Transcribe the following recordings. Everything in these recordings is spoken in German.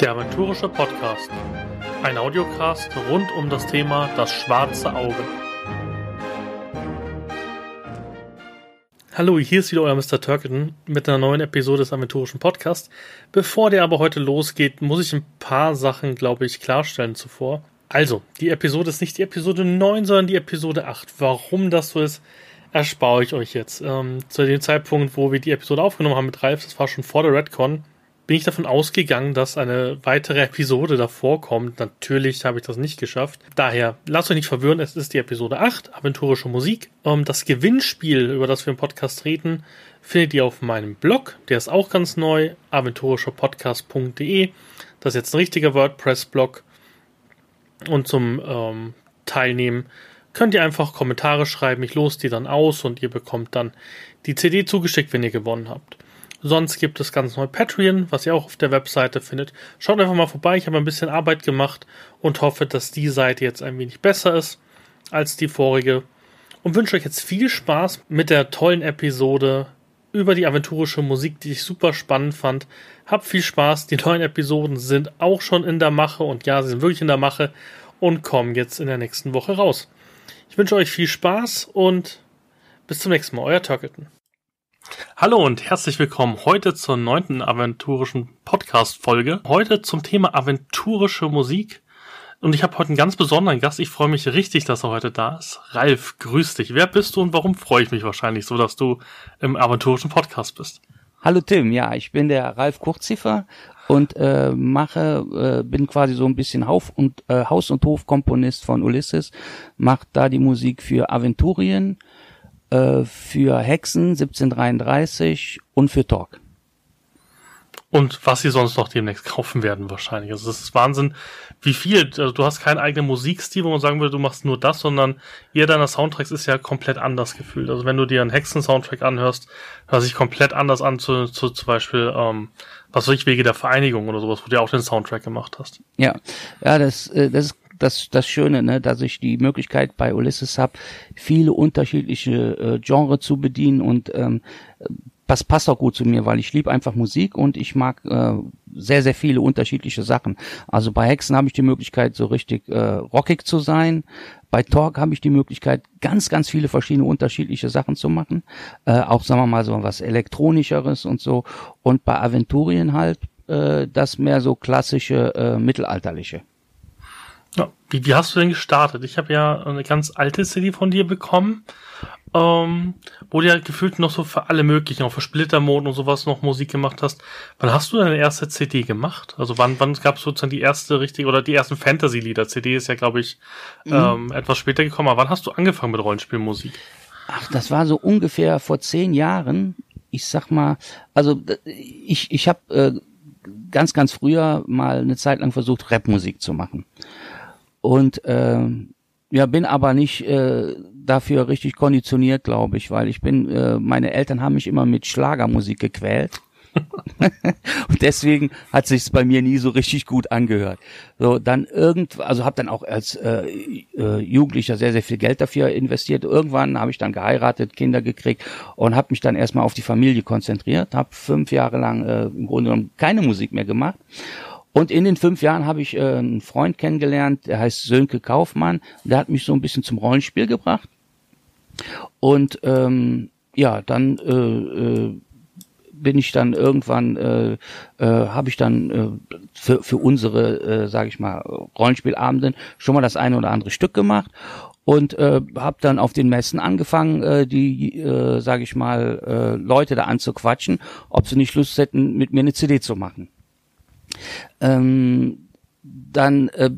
Der Aventurische Podcast. Ein Audiocast rund um das Thema Das schwarze Auge. Hallo, hier ist wieder euer Mr. Turkington mit einer neuen Episode des Aventurischen Podcasts. Bevor der aber heute losgeht, muss ich ein paar Sachen, glaube ich, klarstellen zuvor. Also, die Episode ist nicht die Episode 9, sondern die Episode 8. Warum das so ist, erspare ich euch jetzt. Ähm, zu dem Zeitpunkt, wo wir die Episode aufgenommen haben mit Ralf, das war schon vor der Redcon, bin ich davon ausgegangen, dass eine weitere Episode davor kommt. Natürlich habe ich das nicht geschafft. Daher, lasst euch nicht verwirren, es ist die Episode 8, Aventurische Musik. Ähm, das Gewinnspiel, über das wir im Podcast reden, findet ihr auf meinem Blog. Der ist auch ganz neu, aventurischepodcast.de. Das ist jetzt ein richtiger WordPress-Blog. Und zum ähm, Teilnehmen könnt ihr einfach Kommentare schreiben. Ich los die dann aus und ihr bekommt dann die CD zugeschickt, wenn ihr gewonnen habt. Sonst gibt es ganz neu Patreon, was ihr auch auf der Webseite findet. Schaut einfach mal vorbei. Ich habe ein bisschen Arbeit gemacht und hoffe, dass die Seite jetzt ein wenig besser ist als die vorige. Und wünsche euch jetzt viel Spaß mit der tollen Episode über die aventurische Musik, die ich super spannend fand. Habt viel Spaß. Die neuen Episoden sind auch schon in der Mache und ja, sie sind wirklich in der Mache und kommen jetzt in der nächsten Woche raus. Ich wünsche euch viel Spaß und bis zum nächsten Mal. Euer Turkleton. Hallo und herzlich willkommen heute zur neunten aventurischen Podcast-Folge. Heute zum Thema aventurische Musik. Und ich habe heute einen ganz besonderen Gast. Ich freue mich richtig, dass er heute da ist. Ralf, grüß dich. Wer bist du und warum freue ich mich wahrscheinlich so, dass du im aventurischen Podcast bist? Hallo Tim, ja, ich bin der Ralf Kurziffer und äh, mache, äh, bin quasi so ein bisschen Haus- und, äh, Haus- und Hofkomponist von Ulysses, mache da die Musik für Aventurien, äh, für Hexen 1733 und für Talk. Und was sie sonst noch demnächst kaufen werden wahrscheinlich. Also das ist Wahnsinn, wie viel. Also du hast keinen eigenen Musikstil, wo man sagen würde, du machst nur das, sondern jeder deiner Soundtracks ist ja komplett anders gefühlt. Also wenn du dir einen Hexen-Soundtrack anhörst, hört sich komplett anders an zu, zu zum Beispiel, ähm, was weiß ich, Wege der Vereinigung oder sowas, wo du ja auch den Soundtrack gemacht hast. Ja, ja, das, äh, das ist das, das Schöne, ne, dass ich die Möglichkeit bei Ulysses habe, viele unterschiedliche äh, Genre zu bedienen und ähm, das passt auch gut zu mir, weil ich liebe einfach Musik und ich mag äh, sehr, sehr viele unterschiedliche Sachen. Also bei Hexen habe ich die Möglichkeit, so richtig äh, rockig zu sein. Bei Talk habe ich die Möglichkeit, ganz, ganz viele verschiedene unterschiedliche Sachen zu machen. Äh, auch, sagen wir mal, so was Elektronischeres und so. Und bei Aventurien halt äh, das mehr so klassische, äh, mittelalterliche. Ja, wie, wie hast du denn gestartet? Ich habe ja eine ganz alte CD von dir bekommen, ähm, wo du ja gefühlt noch so für alle möglichen, auch für Splittermoden und sowas noch Musik gemacht hast. Wann hast du deine erste CD gemacht? Also wann, wann gab es sozusagen die erste richtige oder die ersten Fantasy-Lieder? CD ist ja, glaube ich, mhm. ähm, etwas später gekommen. Aber wann hast du angefangen mit Rollenspielmusik? Ach, das war so ungefähr vor zehn Jahren. Ich sag mal, also ich, ich habe äh, ganz, ganz früher mal eine Zeit lang versucht, Rapmusik zu machen. Und äh, ja, bin aber nicht äh, dafür richtig konditioniert, glaube ich, weil ich bin, äh, meine Eltern haben mich immer mit Schlagermusik gequält. und deswegen hat sich's bei mir nie so richtig gut angehört. So dann irgend, also habe dann auch als äh, äh, Jugendlicher sehr sehr viel Geld dafür investiert. Irgendwann habe ich dann geheiratet, Kinder gekriegt und habe mich dann erstmal auf die Familie konzentriert. Habe fünf Jahre lang äh, im Grunde genommen keine Musik mehr gemacht und in den fünf Jahren habe ich äh, einen Freund kennengelernt, der heißt Sönke Kaufmann. Der hat mich so ein bisschen zum Rollenspiel gebracht. Und ähm, ja, dann äh, äh, bin ich dann irgendwann, äh, äh, habe ich dann äh, für, für unsere, äh, sage ich mal, Rollenspielabenden schon mal das eine oder andere Stück gemacht und äh, habe dann auf den Messen angefangen, äh, die, äh, sage ich mal, äh, Leute da anzuquatschen, ob sie nicht Lust hätten, mit mir eine CD zu machen. Ähm, dann äh,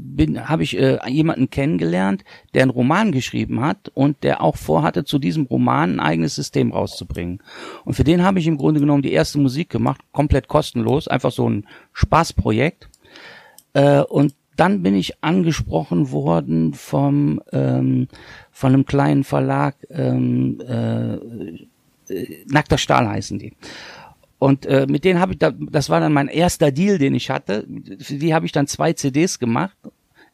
habe ich äh, jemanden kennengelernt, der einen Roman geschrieben hat und der auch vorhatte, zu diesem Roman ein eigenes System rauszubringen. Und für den habe ich im Grunde genommen die erste Musik gemacht, komplett kostenlos, einfach so ein Spaßprojekt. Äh, und dann bin ich angesprochen worden vom ähm, von einem kleinen Verlag, ähm, äh, äh Nackter Stahl heißen die. Und äh, mit denen habe ich, da, das war dann mein erster Deal, den ich hatte. Für die habe ich dann zwei CDs gemacht,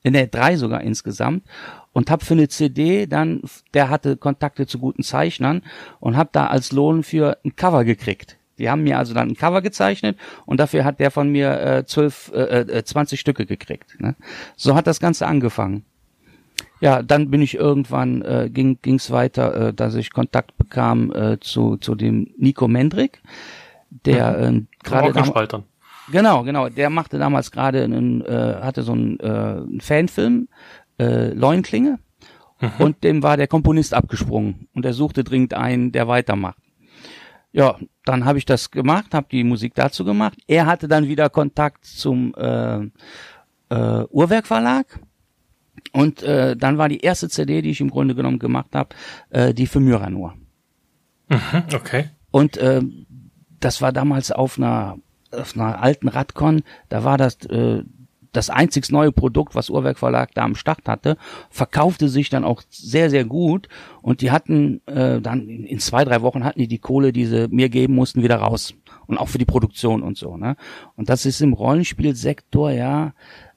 in der drei sogar insgesamt. Und habe für eine CD dann, der hatte Kontakte zu guten Zeichnern und habe da als Lohn für ein Cover gekriegt. Die haben mir also dann ein Cover gezeichnet und dafür hat der von mir äh, zwölf, äh, äh, 20 Stücke gekriegt. Ne? So hat das Ganze angefangen. Ja, dann bin ich irgendwann, äh, ging ging's weiter, äh, dass ich Kontakt bekam äh, zu, zu dem Nico Mendrik, der mhm. äh, gerade Genau, genau. Der machte damals gerade einen, äh, hatte so einen, äh, einen Fanfilm, äh, Leunklinge, mhm. und dem war der Komponist abgesprungen und er suchte dringend einen, der weitermacht. Ja, dann habe ich das gemacht, habe die Musik dazu gemacht. Er hatte dann wieder Kontakt zum äh, äh, Uhrwerk Verlag. Und äh, dann war die erste CD, die ich im Grunde genommen gemacht habe, äh, die für Myranur. Mhm, okay. Und äh, das war damals auf einer auf einer alten Radcon, da war das äh, das einzig neue Produkt, was Uhrwerk Verlag da am Start hatte, verkaufte sich dann auch sehr, sehr gut. Und die hatten äh, dann in zwei, drei Wochen hatten die die Kohle, die sie mir geben mussten, wieder raus. Und auch für die Produktion und so. Ne? Und das ist im Rollenspielsektor ja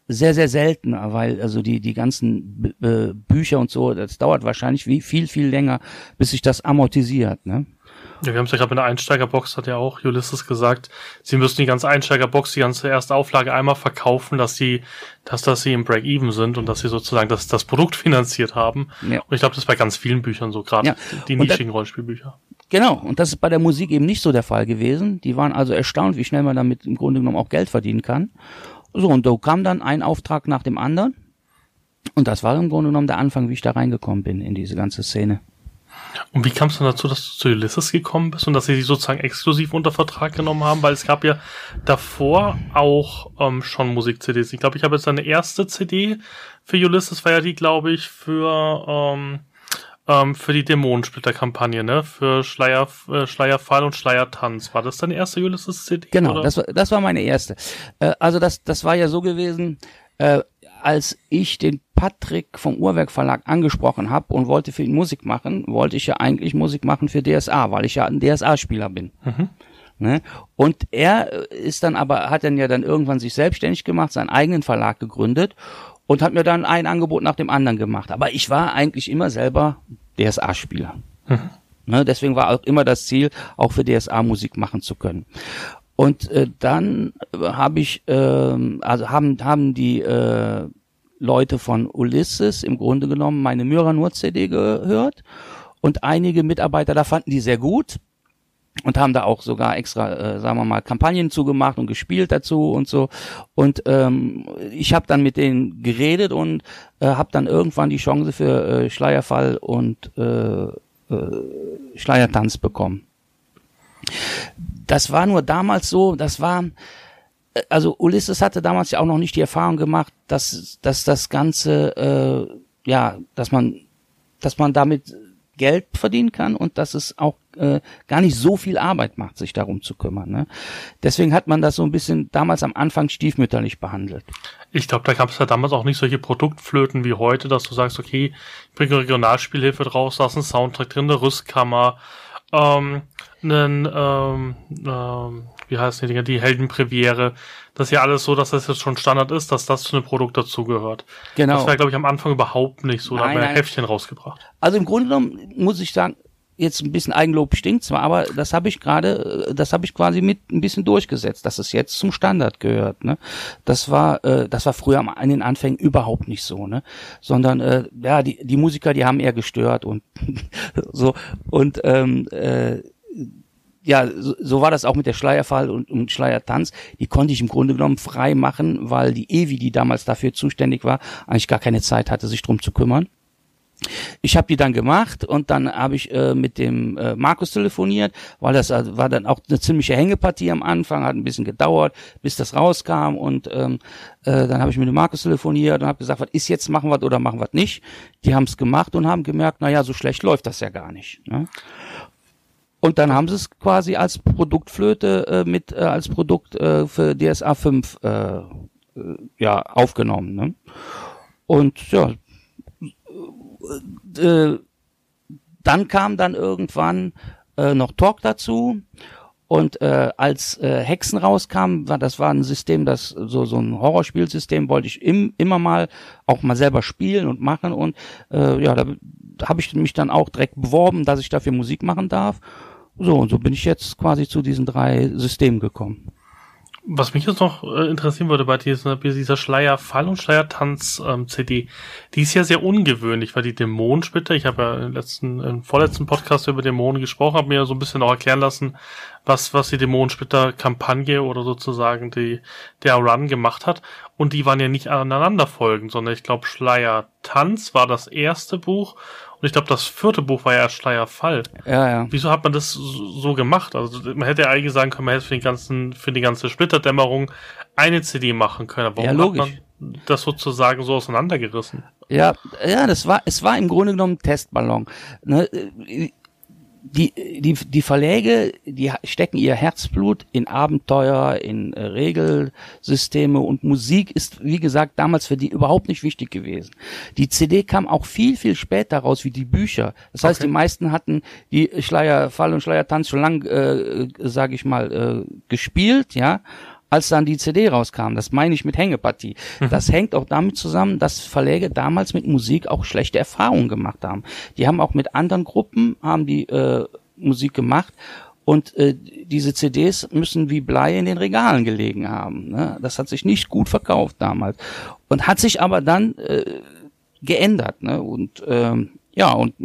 sehr, sehr selten, weil also die, die ganzen B Bücher und so, das dauert wahrscheinlich wie viel, viel länger, bis sich das amortisiert. Ne? Ja, wir haben es ja gerade mit der Einsteigerbox, hat ja auch Ulysses gesagt, sie müssen die ganze Einsteigerbox, die ganze erste Auflage einmal verkaufen, dass sie, dass, dass sie im Break-Even sind und dass sie sozusagen das, das Produkt finanziert haben. Ja. Und ich glaube, das ist bei ganz vielen Büchern so, gerade ja. die nischigen Rollenspielbücher. Genau, und das ist bei der Musik eben nicht so der Fall gewesen. Die waren also erstaunt, wie schnell man damit im Grunde genommen auch Geld verdienen kann. So, und da kam dann ein Auftrag nach dem anderen. Und das war im Grunde genommen der Anfang, wie ich da reingekommen bin in diese ganze Szene. Und wie kam es dann dazu, dass du zu Ulysses gekommen bist und dass sie dich sozusagen exklusiv unter Vertrag genommen haben? Weil es gab ja davor auch ähm, schon Musik-CDs. Ich glaube, ich habe jetzt eine erste CD für Ulysses, war ja die, glaube ich, für, ähm, ähm, für die Dämonensplitter-Kampagne, ne? Für Schleier, äh, Schleierfall und Schleiertanz. War das deine erste Ulysses-CD? Genau, das war, das war meine erste. Äh, also das, das war ja so gewesen, äh, als ich den Patrick vom Uhrwerk Verlag angesprochen habe und wollte für ihn Musik machen, wollte ich ja eigentlich Musik machen für DSA, weil ich ja ein DSA-Spieler bin. Mhm. Ne? Und er ist dann aber, hat dann ja dann irgendwann sich selbstständig gemacht, seinen eigenen Verlag gegründet und hat mir dann ein Angebot nach dem anderen gemacht. Aber ich war eigentlich immer selber DSA-Spieler. Mhm. Ne? Deswegen war auch immer das Ziel, auch für DSA Musik machen zu können. Und äh, dann habe ich, äh, also haben haben die äh, Leute von Ulysses im Grunde genommen meine Myranur-CD gehört und einige Mitarbeiter da fanden die sehr gut und haben da auch sogar extra, äh, sagen wir mal, Kampagnen zugemacht und gespielt dazu und so. Und ähm, ich habe dann mit denen geredet und äh, habe dann irgendwann die Chance für äh, Schleierfall und äh, äh, Schleiertanz bekommen das war nur damals so, das war, also Ulysses hatte damals ja auch noch nicht die Erfahrung gemacht, dass, dass das Ganze, äh, ja, dass man, dass man damit Geld verdienen kann und dass es auch äh, gar nicht so viel Arbeit macht, sich darum zu kümmern. Ne? Deswegen hat man das so ein bisschen damals am Anfang stiefmütterlich behandelt. Ich glaube, da gab es ja damals auch nicht solche Produktflöten wie heute, dass du sagst, okay, ich bringe Regionalspielhilfe draus, da ist ein Soundtrack drin, eine Rüstkammer, ähm, einen, ähm, ähm, wie heißt die Dinger, die Heldenpremiere. Das ist ja alles so, dass das jetzt schon Standard ist, dass das zu einem Produkt dazugehört. Genau. Das war, glaube ich, am Anfang überhaupt nicht so. Da haben wir ein Heftchen rausgebracht. Also im Grunde genommen muss ich sagen, jetzt ein bisschen Eigenlob stinkt zwar, aber das habe ich gerade, das habe ich quasi mit ein bisschen durchgesetzt, dass es jetzt zum Standard gehört. Ne? Das war, äh, das war früher an den Anfängen überhaupt nicht so, ne? Sondern äh, ja, die die Musiker, die haben eher gestört und so und ähm, äh, ja, so, so war das auch mit der Schleierfall und, und Schleiertanz. Die konnte ich im Grunde genommen frei machen, weil die Evi, die damals dafür zuständig war, eigentlich gar keine Zeit hatte, sich drum zu kümmern. Ich habe die dann gemacht und dann habe ich äh, mit dem äh, Markus telefoniert, weil das äh, war dann auch eine ziemliche Hängepartie am Anfang, hat ein bisschen gedauert, bis das rauskam und ähm, äh, dann habe ich mit dem Markus telefoniert und habe gesagt, was ist jetzt, machen wir oder machen wir nicht. Die haben es gemacht und haben gemerkt, na ja, so schlecht läuft das ja gar nicht. Ne? Und dann haben sie es quasi als Produktflöte äh, mit äh, als Produkt äh, für DSA 5 äh, äh, ja aufgenommen. Ne? Und ja, äh, dann kam dann irgendwann äh, noch Talk dazu. Und äh, als äh, Hexen rauskam, war das war ein System, das so so ein Horrorspielsystem wollte ich im, immer mal auch mal selber spielen und machen und äh, ja, da habe ich mich dann auch direkt beworben, dass ich dafür Musik machen darf. So, und so bin ich jetzt quasi zu diesen drei Systemen gekommen. Was mich jetzt noch äh, interessieren würde bei dieser, dieser Schleierfall und Schleiertanz-CD, ähm, die ist ja sehr ungewöhnlich, weil die Dämonensplitter, ich habe ja im letzten, im vorletzten Podcast über Dämonen gesprochen, habe mir so ein bisschen auch erklären lassen, was, was die Dämonensplitter-Kampagne oder sozusagen die, der Run gemacht hat. Und die waren ja nicht aneinander folgen, sondern ich glaube Schleiertanz war das erste Buch und ich glaube, das vierte Buch war ja Schleierfall. Ja, ja. Wieso hat man das so gemacht? Also man hätte ja eigentlich sagen können, man hätte für, den ganzen, für die ganze Splitterdämmerung eine CD machen können. Aber warum ja, logisch. hat man das sozusagen so auseinandergerissen? Ja, ja, das war, es war im Grunde genommen ein Testballon. Ne? Die, die, die Verläge, die stecken ihr Herzblut in Abenteuer, in äh, Regelsysteme und Musik ist, wie gesagt, damals für die überhaupt nicht wichtig gewesen. Die CD kam auch viel, viel später raus wie die Bücher. Das heißt, okay. die meisten hatten die Schleierfall und Schleiertanz schon lang, äh, sage ich mal, äh, gespielt, ja, als dann die CD rauskam. Das meine ich mit Hängepartie. Mhm. Das hängt auch damit zusammen, dass Verläge damals mit Musik auch schlechte Erfahrungen gemacht haben. Die haben auch mit anderen Gruppen haben die äh, Musik gemacht und äh, diese CDs müssen wie Blei in den Regalen gelegen haben. Ne? Das hat sich nicht gut verkauft damals und hat sich aber dann äh, geändert. Ne? Und ähm, ja, und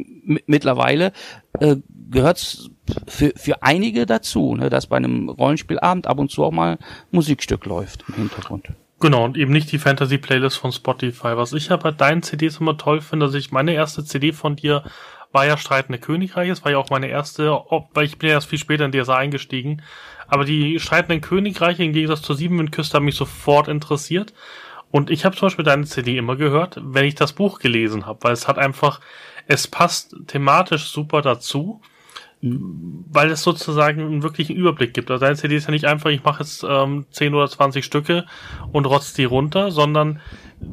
mittlerweile äh, gehört für, für einige dazu, ne, dass bei einem Rollenspielabend ab und zu auch mal Musikstück läuft im Hintergrund. Genau, und eben nicht die Fantasy-Playlist von Spotify. Was ich ja bei deinen CDs immer toll finde, dass ich meine erste CD von dir war ja Streitende Königreich, es war ja auch meine erste, weil ich bin ja erst viel später in DSA eingestiegen. Aber die Streitenden Königreiche im Gegensatz zur Siebenwindküste haben mich sofort interessiert. Und ich habe zum Beispiel deine CD immer gehört, wenn ich das Buch gelesen habe, weil es hat einfach, es passt thematisch super dazu, weil es sozusagen einen wirklichen Überblick gibt. Also deine CD ist ja nicht einfach, ich mache jetzt ähm, 10 oder 20 Stücke und rotz die runter, sondern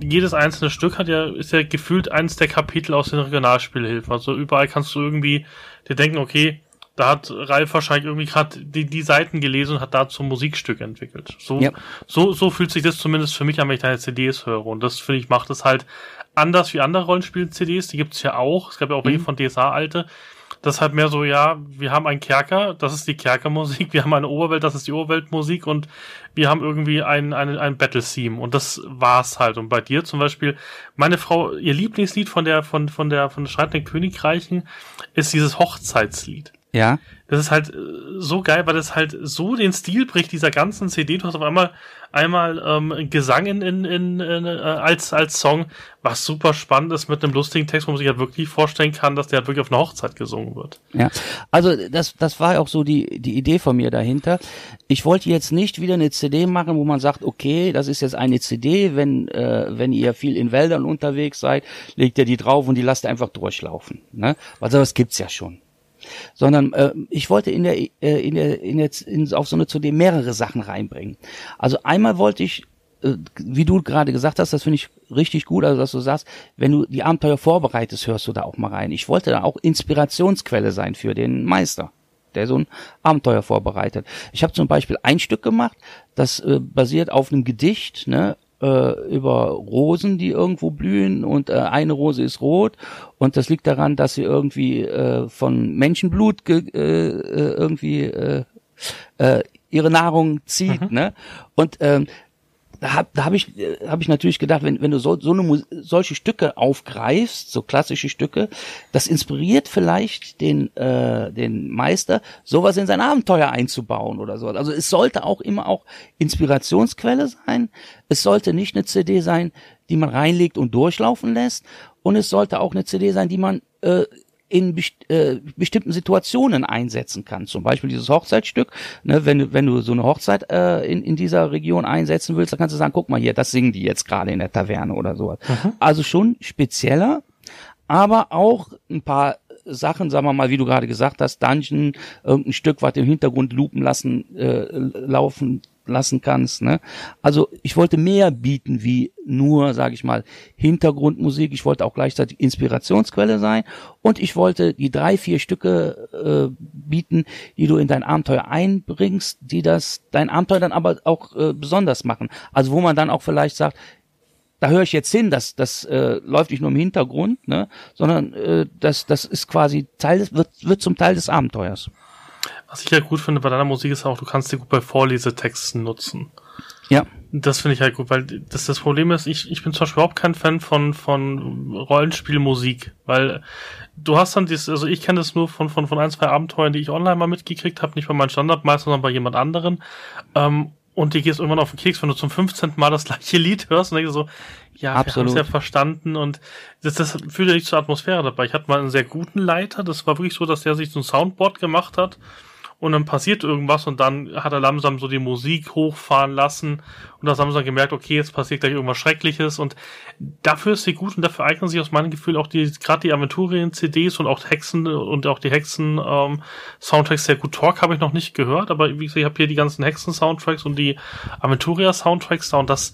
jedes einzelne Stück hat ja, ist ja gefühlt eins der Kapitel aus den Regionalspielhilfen. Also überall kannst du irgendwie dir denken, okay, da hat Ralf wahrscheinlich irgendwie gerade die, die Seiten gelesen und hat dazu ein Musikstück entwickelt. So, ja. so, so fühlt sich das zumindest für mich an, wenn ich deine CDs höre. Und das finde ich macht es halt anders wie andere Rollenspiel-CDs. Die gibt's ja auch. Es gab ja auch mhm. welche von DSA alte. Das ist halt mehr so, ja, wir haben einen Kerker, das ist die Kerkermusik, wir haben eine Oberwelt, das ist die Oberweltmusik und wir haben irgendwie ein, ein, ein Battle-Theme und das war's halt. Und bei dir zum Beispiel, meine Frau, ihr Lieblingslied von der, von, von der, von Schreitenden Königreichen ist dieses Hochzeitslied. Ja. Das ist halt äh, so geil, weil das halt so den Stil bricht dieser ganzen CD. Du hast auf einmal einmal ähm, Gesang in, in, in, in äh, als als Song, was super spannend ist mit einem lustigen Text, wo man sich halt wirklich vorstellen kann, dass der halt wirklich auf einer Hochzeit gesungen wird. Ja, also das das war auch so die die Idee von mir dahinter. Ich wollte jetzt nicht wieder eine CD machen, wo man sagt, okay, das ist jetzt eine CD, wenn äh, wenn ihr viel in Wäldern unterwegs seid, legt ihr die drauf und die lasst einfach durchlaufen. Ne? Also das gibt's ja schon sondern äh, ich wollte in der, äh, in der, in der in, auf so eine CD mehrere Sachen reinbringen. Also einmal wollte ich äh, wie du gerade gesagt hast, das finde ich richtig gut, also dass du sagst, wenn du die Abenteuer vorbereitest, hörst du da auch mal rein. Ich wollte da auch Inspirationsquelle sein für den Meister, der so ein Abenteuer vorbereitet. Ich habe zum Beispiel ein Stück gemacht, das äh, basiert auf einem Gedicht, ne, äh, über Rosen, die irgendwo blühen und äh, eine Rose ist rot und das liegt daran, dass sie irgendwie äh, von Menschenblut ge äh, äh irgendwie äh, äh, ihre Nahrung zieht, mhm. ne? Und ähm, da habe da hab ich, hab ich natürlich gedacht, wenn, wenn du so, so eine, solche Stücke aufgreifst, so klassische Stücke, das inspiriert vielleicht den, äh, den Meister, sowas in sein Abenteuer einzubauen oder so. Also es sollte auch immer auch Inspirationsquelle sein. Es sollte nicht eine CD sein, die man reinlegt und durchlaufen lässt. Und es sollte auch eine CD sein, die man äh, in best äh, bestimmten Situationen einsetzen kann. Zum Beispiel dieses Hochzeitsstück. Ne, wenn, wenn du so eine Hochzeit äh, in, in dieser Region einsetzen willst, dann kannst du sagen, guck mal hier, das singen die jetzt gerade in der Taverne oder sowas. Mhm. Also schon spezieller, aber auch ein paar Sachen, sagen wir mal, wie du gerade gesagt hast, Dungeon, irgendein Stück, was im Hintergrund lupen lassen, äh, laufen lassen kannst. Ne? Also ich wollte mehr bieten wie nur, sage ich mal, Hintergrundmusik. Ich wollte auch gleichzeitig Inspirationsquelle sein und ich wollte die drei, vier Stücke äh, bieten, die du in dein Abenteuer einbringst, die das dein Abenteuer dann aber auch äh, besonders machen. Also wo man dann auch vielleicht sagt, da höre ich jetzt hin, das, das äh, läuft nicht nur im Hintergrund, ne, sondern äh, das, das ist quasi Teil des, wird, wird zum Teil des Abenteuers. Was ich ja gut finde bei deiner Musik ist auch, du kannst die gut bei Vorlesetexten nutzen. Ja. Das finde ich halt gut, weil das, das Problem ist, ich, ich bin zum Beispiel überhaupt kein Fan von, von Rollenspielmusik, weil du hast dann dieses, also ich kenne das nur von, von, von ein, zwei Abenteuern, die ich online mal mitgekriegt habe, nicht bei meinem Standardmeister, sondern bei jemand anderen. Ähm, und die gehst irgendwann auf den Keks, wenn du zum 15. Mal das gleiche Lied hörst und denkst so, ja, Absolut. wir haben es ja verstanden und das, das führt ja nicht zur Atmosphäre dabei. Ich hatte mal einen sehr guten Leiter, das war wirklich so, dass der sich so ein Soundboard gemacht hat und dann passiert irgendwas und dann hat er langsam so die Musik hochfahren lassen und da haben sie dann gemerkt, okay, jetzt passiert gleich irgendwas Schreckliches und dafür ist sie gut und dafür eignen sich aus meinem Gefühl auch die, gerade die Aventurien-CDs und auch Hexen und auch die Hexen-Soundtracks ähm, sehr gut. Talk habe ich noch nicht gehört, aber wie gesagt, ich habe hier die ganzen Hexen-Soundtracks und die Aventuria-Soundtracks da und das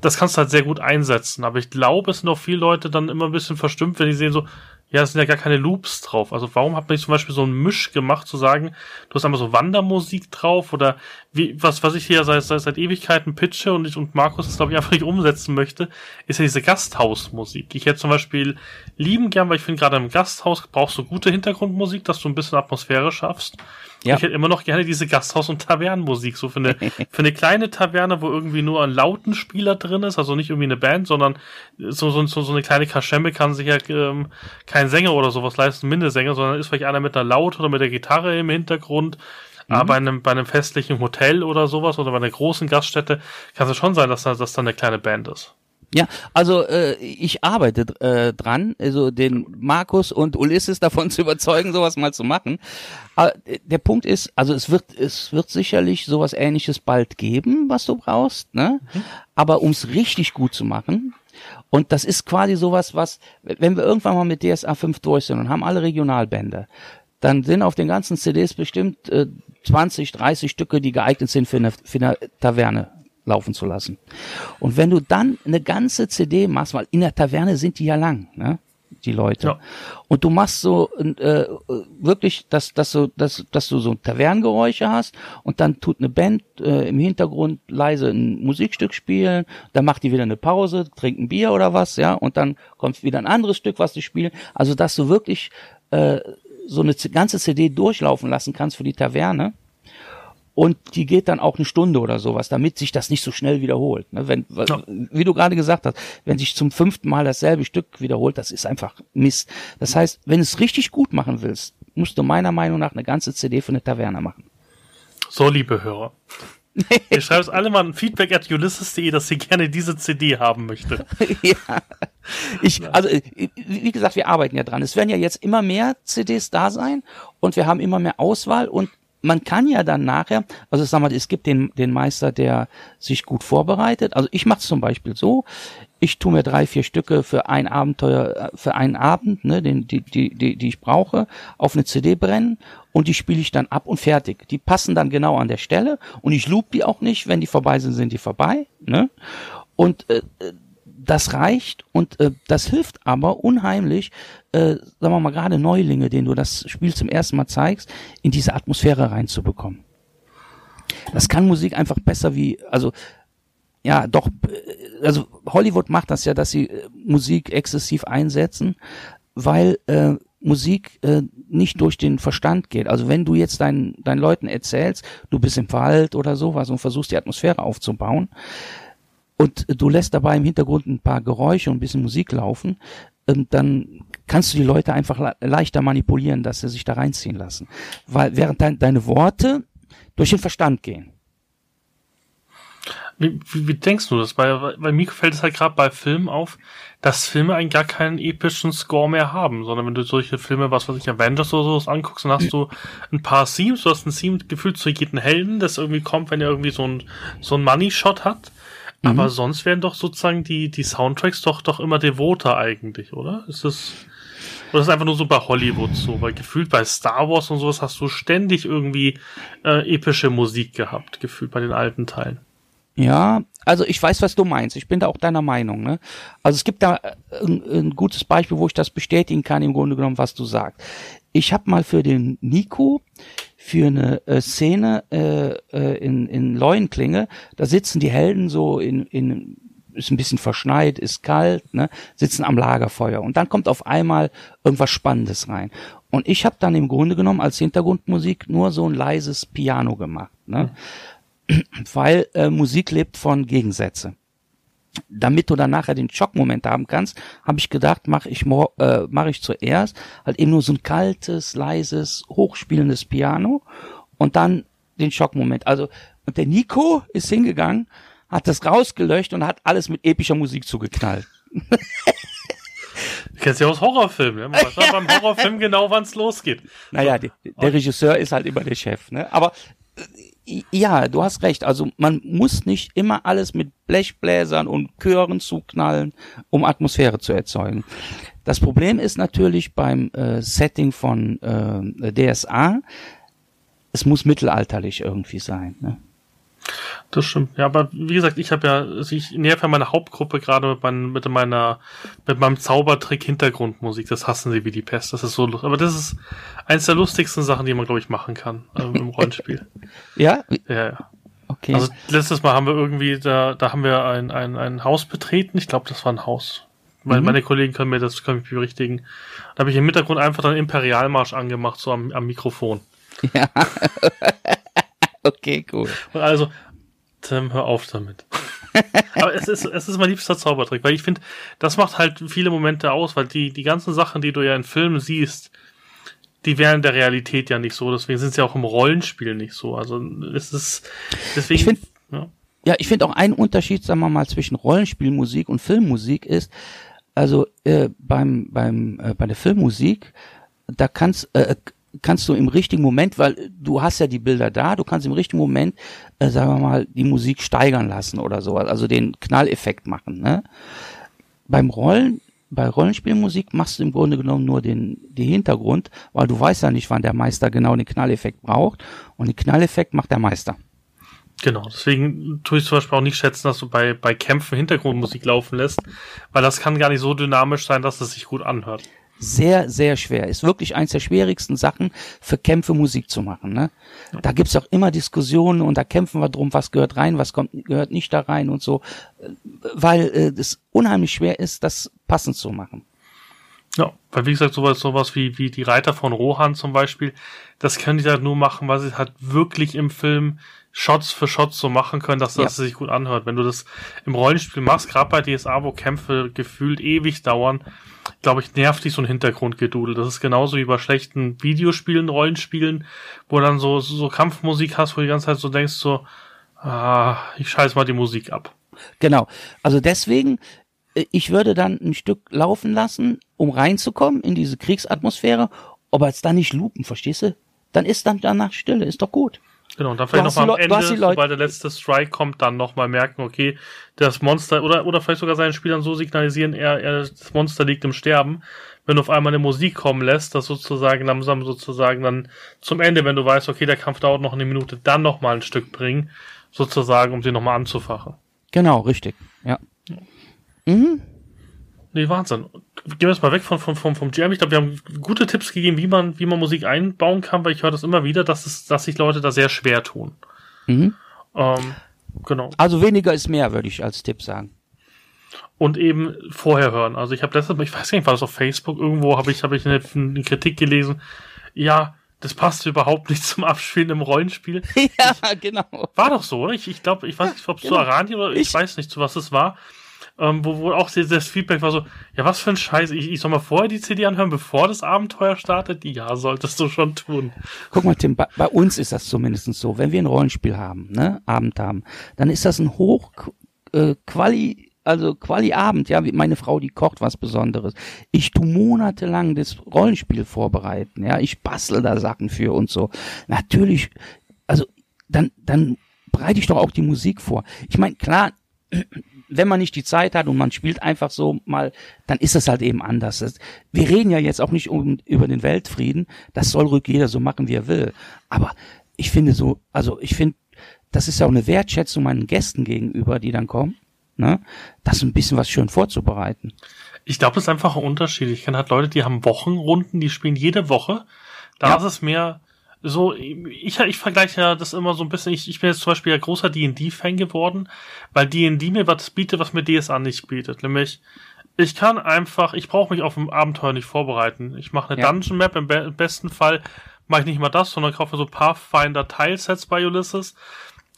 das kannst du halt sehr gut einsetzen. Aber ich glaube, es sind auch viele Leute dann immer ein bisschen verstimmt, wenn die sehen so, ja, es sind ja gar keine Loops drauf. Also warum hat man nicht zum Beispiel so ein Misch gemacht, zu sagen, du hast einfach so Wandermusik drauf oder wie, was, was ich hier seit, seit, seit Ewigkeiten pitche und ich und Markus das glaube ich einfach nicht umsetzen möchte, ist ja diese Gasthausmusik. Ich hätte zum Beispiel lieben gern, weil ich finde gerade im Gasthaus brauchst du gute Hintergrundmusik, dass du ein bisschen Atmosphäre schaffst. Ja. Ich hätte immer noch gerne diese Gasthaus- und Tavernenmusik, so für eine, für eine kleine Taverne, wo irgendwie nur ein Lautenspieler drin ist, also nicht irgendwie eine Band, sondern so, so, so, so eine kleine Kaschemme kann sich ja ähm, kein Sänger oder sowas leisten, Mindesänger, sondern ist vielleicht einer mit einer Laut oder mit der Gitarre im Hintergrund. Mhm. Aber bei einem, bei einem festlichen Hotel oder sowas oder bei einer großen Gaststätte kann es schon sein, dass da, dass da eine kleine Band ist. Ja, also äh, ich arbeite äh, dran, also den Markus und Ulysses davon zu überzeugen, sowas mal zu machen. Aber äh, der Punkt ist, also es wird es wird sicherlich sowas Ähnliches bald geben, was du brauchst, ne? Mhm. Aber ums richtig gut zu machen, und das ist quasi sowas, was, wenn wir irgendwann mal mit DSA 5 durch sind und haben alle Regionalbände, dann sind auf den ganzen CDs bestimmt äh, 20, 30 Stücke, die geeignet sind für eine, für eine Taverne laufen zu lassen. Und wenn du dann eine ganze CD machst, weil in der Taverne sind die ja lang, ne? die Leute. Ja. Und du machst so äh, wirklich, dass, dass, du, dass, dass du so Tavernengeräusche hast und dann tut eine Band äh, im Hintergrund leise ein Musikstück spielen, dann macht die wieder eine Pause, trinkt ein Bier oder was, ja, und dann kommt wieder ein anderes Stück, was die spielen. Also dass du wirklich äh, so eine ganze CD durchlaufen lassen kannst für die Taverne und die geht dann auch eine Stunde oder sowas, damit sich das nicht so schnell wiederholt. Ne? Wenn. Wie du gerade gesagt hast, wenn sich zum fünften Mal dasselbe Stück wiederholt, das ist einfach Mist. Das heißt, wenn du es richtig gut machen willst, musst du meiner Meinung nach eine ganze CD für eine Taverne machen. So, liebe Hörer. Ihr schreibt alle mal ein Feedback at ulysses.de, dass ihr gerne diese CD haben möchte. ja. Ich, also, wie gesagt, wir arbeiten ja dran. Es werden ja jetzt immer mehr CDs da sein und wir haben immer mehr Auswahl und man kann ja dann nachher, also sag mal, es gibt den, den Meister, der sich gut vorbereitet. Also ich mache es zum Beispiel so, ich tue mir drei, vier Stücke für ein Abenteuer, äh, für einen Abend, ne, den, die, die, die, die ich brauche, auf eine CD brennen und die spiele ich dann ab und fertig. Die passen dann genau an der Stelle und ich loop die auch nicht, wenn die vorbei sind, sind die vorbei. Ne? Und äh, das reicht und äh, das hilft aber unheimlich, äh, sagen wir mal gerade Neulinge, denen du das Spiel zum ersten Mal zeigst, in diese Atmosphäre reinzubekommen. Das kann Musik einfach besser wie, also ja, doch, äh, also Hollywood macht das ja, dass sie äh, Musik exzessiv einsetzen, weil äh, Musik äh, nicht durch den Verstand geht. Also wenn du jetzt deinen, deinen Leuten erzählst, du bist im Wald oder sowas und versuchst die Atmosphäre aufzubauen, und du lässt dabei im Hintergrund ein paar Geräusche und ein bisschen Musik laufen, dann kannst du die Leute einfach leichter manipulieren, dass sie sich da reinziehen lassen. Weil während dein, deine Worte durch den Verstand gehen. Wie, wie, wie denkst du das? Weil, weil mir fällt es halt gerade bei Filmen auf, dass Filme eigentlich gar keinen epischen Score mehr haben, sondern wenn du solche Filme, was weiß ich, Avengers oder sowas anguckst, dann hast du ein paar Themes, du hast ein Theme gefühlt zu jedem Helden, das irgendwie kommt, wenn er irgendwie so ein, so ein Money-Shot hat. Aber mhm. sonst wären doch sozusagen die, die Soundtracks doch, doch immer devoter eigentlich, oder? Ist das, oder ist das einfach nur so bei Hollywood so? Weil gefühlt bei Star Wars und sowas hast du ständig irgendwie äh, epische Musik gehabt, gefühlt bei den alten Teilen. Ja, also ich weiß, was du meinst. Ich bin da auch deiner Meinung. Ne? Also es gibt da äh, ein, ein gutes Beispiel, wo ich das bestätigen kann, im Grunde genommen, was du sagst. Ich habe mal für den Nico für eine äh, Szene äh, äh, in, in Leuenklinge. Da sitzen die Helden so in, in ist ein bisschen verschneit, ist kalt, ne, sitzen am Lagerfeuer und dann kommt auf einmal irgendwas Spannendes rein. Und ich habe dann im Grunde genommen als Hintergrundmusik nur so ein leises Piano gemacht, ne? Mhm. weil äh, Musik lebt von Gegensätze. Damit du dann nachher den Schockmoment haben kannst, habe ich gedacht, mache ich, äh, mach ich zuerst halt eben nur so ein kaltes, leises, hochspielendes Piano und dann den Schockmoment. Also und der Nico ist hingegangen, hat das rausgelöscht und hat alles mit epischer Musik zugeknallt. Du kennst ja aus Horrorfilmen? Man weiß ja. beim Horrorfilm genau, wann es losgeht. Naja, der, der Regisseur ist halt immer der Chef, ne? Aber äh, ja, du hast recht. Also man muss nicht immer alles mit Blechbläsern und Chören zuknallen, um Atmosphäre zu erzeugen. Das Problem ist natürlich beim äh, Setting von äh, DSA, es muss mittelalterlich irgendwie sein. Ne? Das stimmt. Ja, aber wie gesagt, ich habe ja, also ich nerv ja meine Hauptgruppe gerade mit, mein, mit meiner, mit meinem Zaubertrick Hintergrundmusik. Das hassen sie wie die Pest. Das ist so, aber das ist eins der lustigsten Sachen, die man, glaube ich, machen kann ähm, im Rollenspiel. ja? Ja, ja. Okay. Also letztes Mal haben wir irgendwie, da, da haben wir ein, ein, ein Haus betreten. Ich glaube, das war ein Haus. Meine, mhm. meine Kollegen können mir das können mich berichtigen. Da habe ich im Hintergrund einfach dann Imperialmarsch angemacht, so am, am Mikrofon. Ja. okay, cool. Und also, Tim, hör auf damit. Aber es ist, es ist mein liebster Zaubertrick, weil ich finde, das macht halt viele Momente aus, weil die, die ganzen Sachen, die du ja in Filmen siehst, die wären in der Realität ja nicht so, deswegen sind sie auch im Rollenspiel nicht so. Also es ist deswegen. Ich find, ja. ja, ich finde auch ein Unterschied, sagen wir mal, zwischen Rollenspielmusik und Filmmusik ist, also äh, beim beim äh, bei der Filmmusik, da kannst äh, kannst du im richtigen Moment, weil du hast ja die Bilder da, du kannst im richtigen Moment, äh, sagen wir mal, die Musik steigern lassen oder so, also den Knalleffekt machen. Ne? Beim Rollen, bei Rollenspielmusik machst du im Grunde genommen nur den, den Hintergrund, weil du weißt ja nicht, wann der Meister genau den Knalleffekt braucht und den Knalleffekt macht der Meister. Genau, deswegen tue ich zum Beispiel auch nicht schätzen, dass du bei, bei Kämpfen Hintergrundmusik laufen lässt, weil das kann gar nicht so dynamisch sein, dass es sich gut anhört sehr, sehr schwer. Ist wirklich eins der schwierigsten Sachen für Kämpfe Musik zu machen. Ne? Da gibt's auch immer Diskussionen und da kämpfen wir drum, was gehört rein, was kommt, gehört nicht da rein und so, weil äh, es unheimlich schwer ist, das passend zu machen. Ja, weil wie gesagt, sowas, sowas wie, wie die Reiter von Rohan zum Beispiel, das können die halt nur machen, weil sie halt wirklich im Film Shots für Shots so machen können, dass das ja. sich gut anhört. Wenn du das im Rollenspiel machst, gerade bei DSA, wo Kämpfe gefühlt ewig dauern, glaube ich, nervt dich so ein Hintergrundgedudel. Das ist genauso wie bei schlechten Videospielen, Rollenspielen, wo dann so, so Kampfmusik hast, wo du die ganze Zeit so denkst, so, ah, ich scheiß mal die Musik ab. Genau. Also deswegen, ich würde dann ein Stück laufen lassen, um reinzukommen in diese Kriegsatmosphäre, aber jetzt dann nicht lupen, verstehst du? Dann ist dann danach Stille, ist doch gut. Genau, und dann vielleicht nochmal am Ende, sobald der letzte Strike kommt, dann nochmal merken, okay, das Monster, oder, oder vielleicht sogar seinen Spielern so signalisieren, er, er, das Monster liegt im Sterben. Wenn du auf einmal eine Musik kommen lässt, das sozusagen langsam sozusagen dann zum Ende, wenn du weißt, okay, der Kampf dauert noch eine Minute, dann nochmal ein Stück bringen, sozusagen, um sie nochmal anzufachen. Genau, richtig, ja. Mhm. Nee, Wahnsinn. Gehen wir jetzt mal weg von, von, von, vom Jam. Ich glaube, wir haben gute Tipps gegeben, wie man, wie man Musik einbauen kann, weil ich höre das immer wieder, dass, es, dass sich Leute da sehr schwer tun. Mhm. Ähm, genau. Also weniger ist mehr, würde ich als Tipp sagen. Und eben vorher hören. Also ich habe letztes Mal, ich weiß nicht, war das auf Facebook irgendwo, habe ich, hab ich eine, eine Kritik gelesen. Ja, das passt überhaupt nicht zum Abspielen im Rollenspiel. ja, genau. War doch so, oder? Ich, ich glaube, ich weiß nicht, ob es genau. zu Aranien oder ich, ich, weiß nicht, zu was es war ähm, wo, wo auch das Feedback war so, ja, was für ein Scheiß, ich, ich soll mal vorher die CD anhören, bevor das Abenteuer startet? Ja, solltest du schon tun. Guck mal, Tim, bei, bei uns ist das zumindest so, wenn wir ein Rollenspiel haben, ne, Abend haben, dann ist das ein hoch äh, also quali Abend, ja, meine Frau, die kocht was Besonderes. Ich tu monatelang das Rollenspiel vorbereiten, ja, ich bastel da Sachen für und so. Natürlich, also dann, dann bereite ich doch auch die Musik vor. Ich meine, klar, wenn man nicht die Zeit hat und man spielt einfach so mal, dann ist es halt eben anders. Wir reden ja jetzt auch nicht um, über den Weltfrieden. Das soll ruhig jeder so machen, wie er will. Aber ich finde so, also ich finde, das ist ja auch eine Wertschätzung meinen Gästen gegenüber, die dann kommen, ne? Das ein bisschen was schön vorzubereiten. Ich glaube, das ist einfach ein Unterschied. Ich kenne halt Leute, die haben Wochenrunden, die spielen jede Woche. Da ja. ist es mehr, so, ich, ich vergleiche ja das immer so ein bisschen, ich, ich bin jetzt zum Beispiel ja großer D&D-Fan geworden, weil D&D mir was bietet, was mir DSA nicht bietet, nämlich ich kann einfach, ich brauche mich auf ein Abenteuer nicht vorbereiten. Ich mache eine ja. Dungeon Map, im, be im, besten Fall mache ich nicht mal das, sondern kaufe so Pathfinder Teilsets bei Ulysses,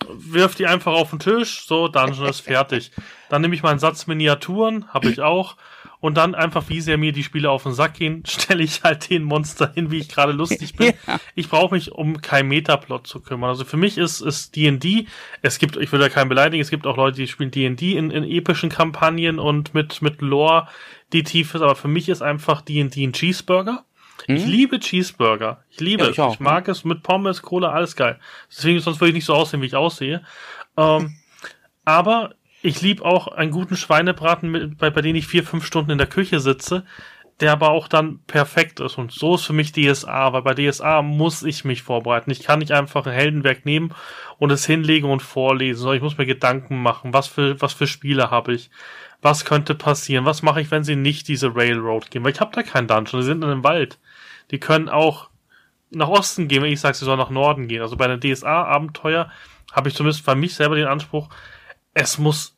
wirf die einfach auf den Tisch, so, Dungeon ist fertig. Dann nehme ich mal einen Satz Miniaturen, habe ich auch, und dann einfach, wie sehr mir die Spiele auf den Sack gehen, stelle ich halt den Monster hin, wie ich gerade lustig bin. Ja. Ich brauche mich um kein Metaplot zu kümmern. Also für mich ist ist D&D, es gibt, ich will da keinen beleidigen, es gibt auch Leute, die spielen D&D in, in epischen Kampagnen und mit, mit Lore, die tief ist, aber für mich ist einfach D&D ein Cheeseburger. Mhm. Ich liebe Cheeseburger. Ich liebe ja, ich, auch, ich mag ja. es mit Pommes, Cola, alles geil. Deswegen sonst würde ich nicht so aussehen, wie ich aussehe. Ähm, aber ich liebe auch einen guten Schweinebraten, mit, bei, bei dem ich vier, fünf Stunden in der Küche sitze, der aber auch dann perfekt ist. Und so ist für mich DSA, weil bei DSA muss ich mich vorbereiten. Ich kann nicht einfach ein Heldenwerk nehmen und es hinlegen und vorlesen, sondern ich muss mir Gedanken machen, was für, was für Spiele habe ich, was könnte passieren, was mache ich, wenn sie nicht diese Railroad gehen, weil ich habe da keinen Dungeon, die sind in einem Wald. Die können auch nach Osten gehen, wenn ich sage, sie sollen nach Norden gehen. Also bei einem DSA-Abenteuer habe ich zumindest für mich selber den Anspruch, es muss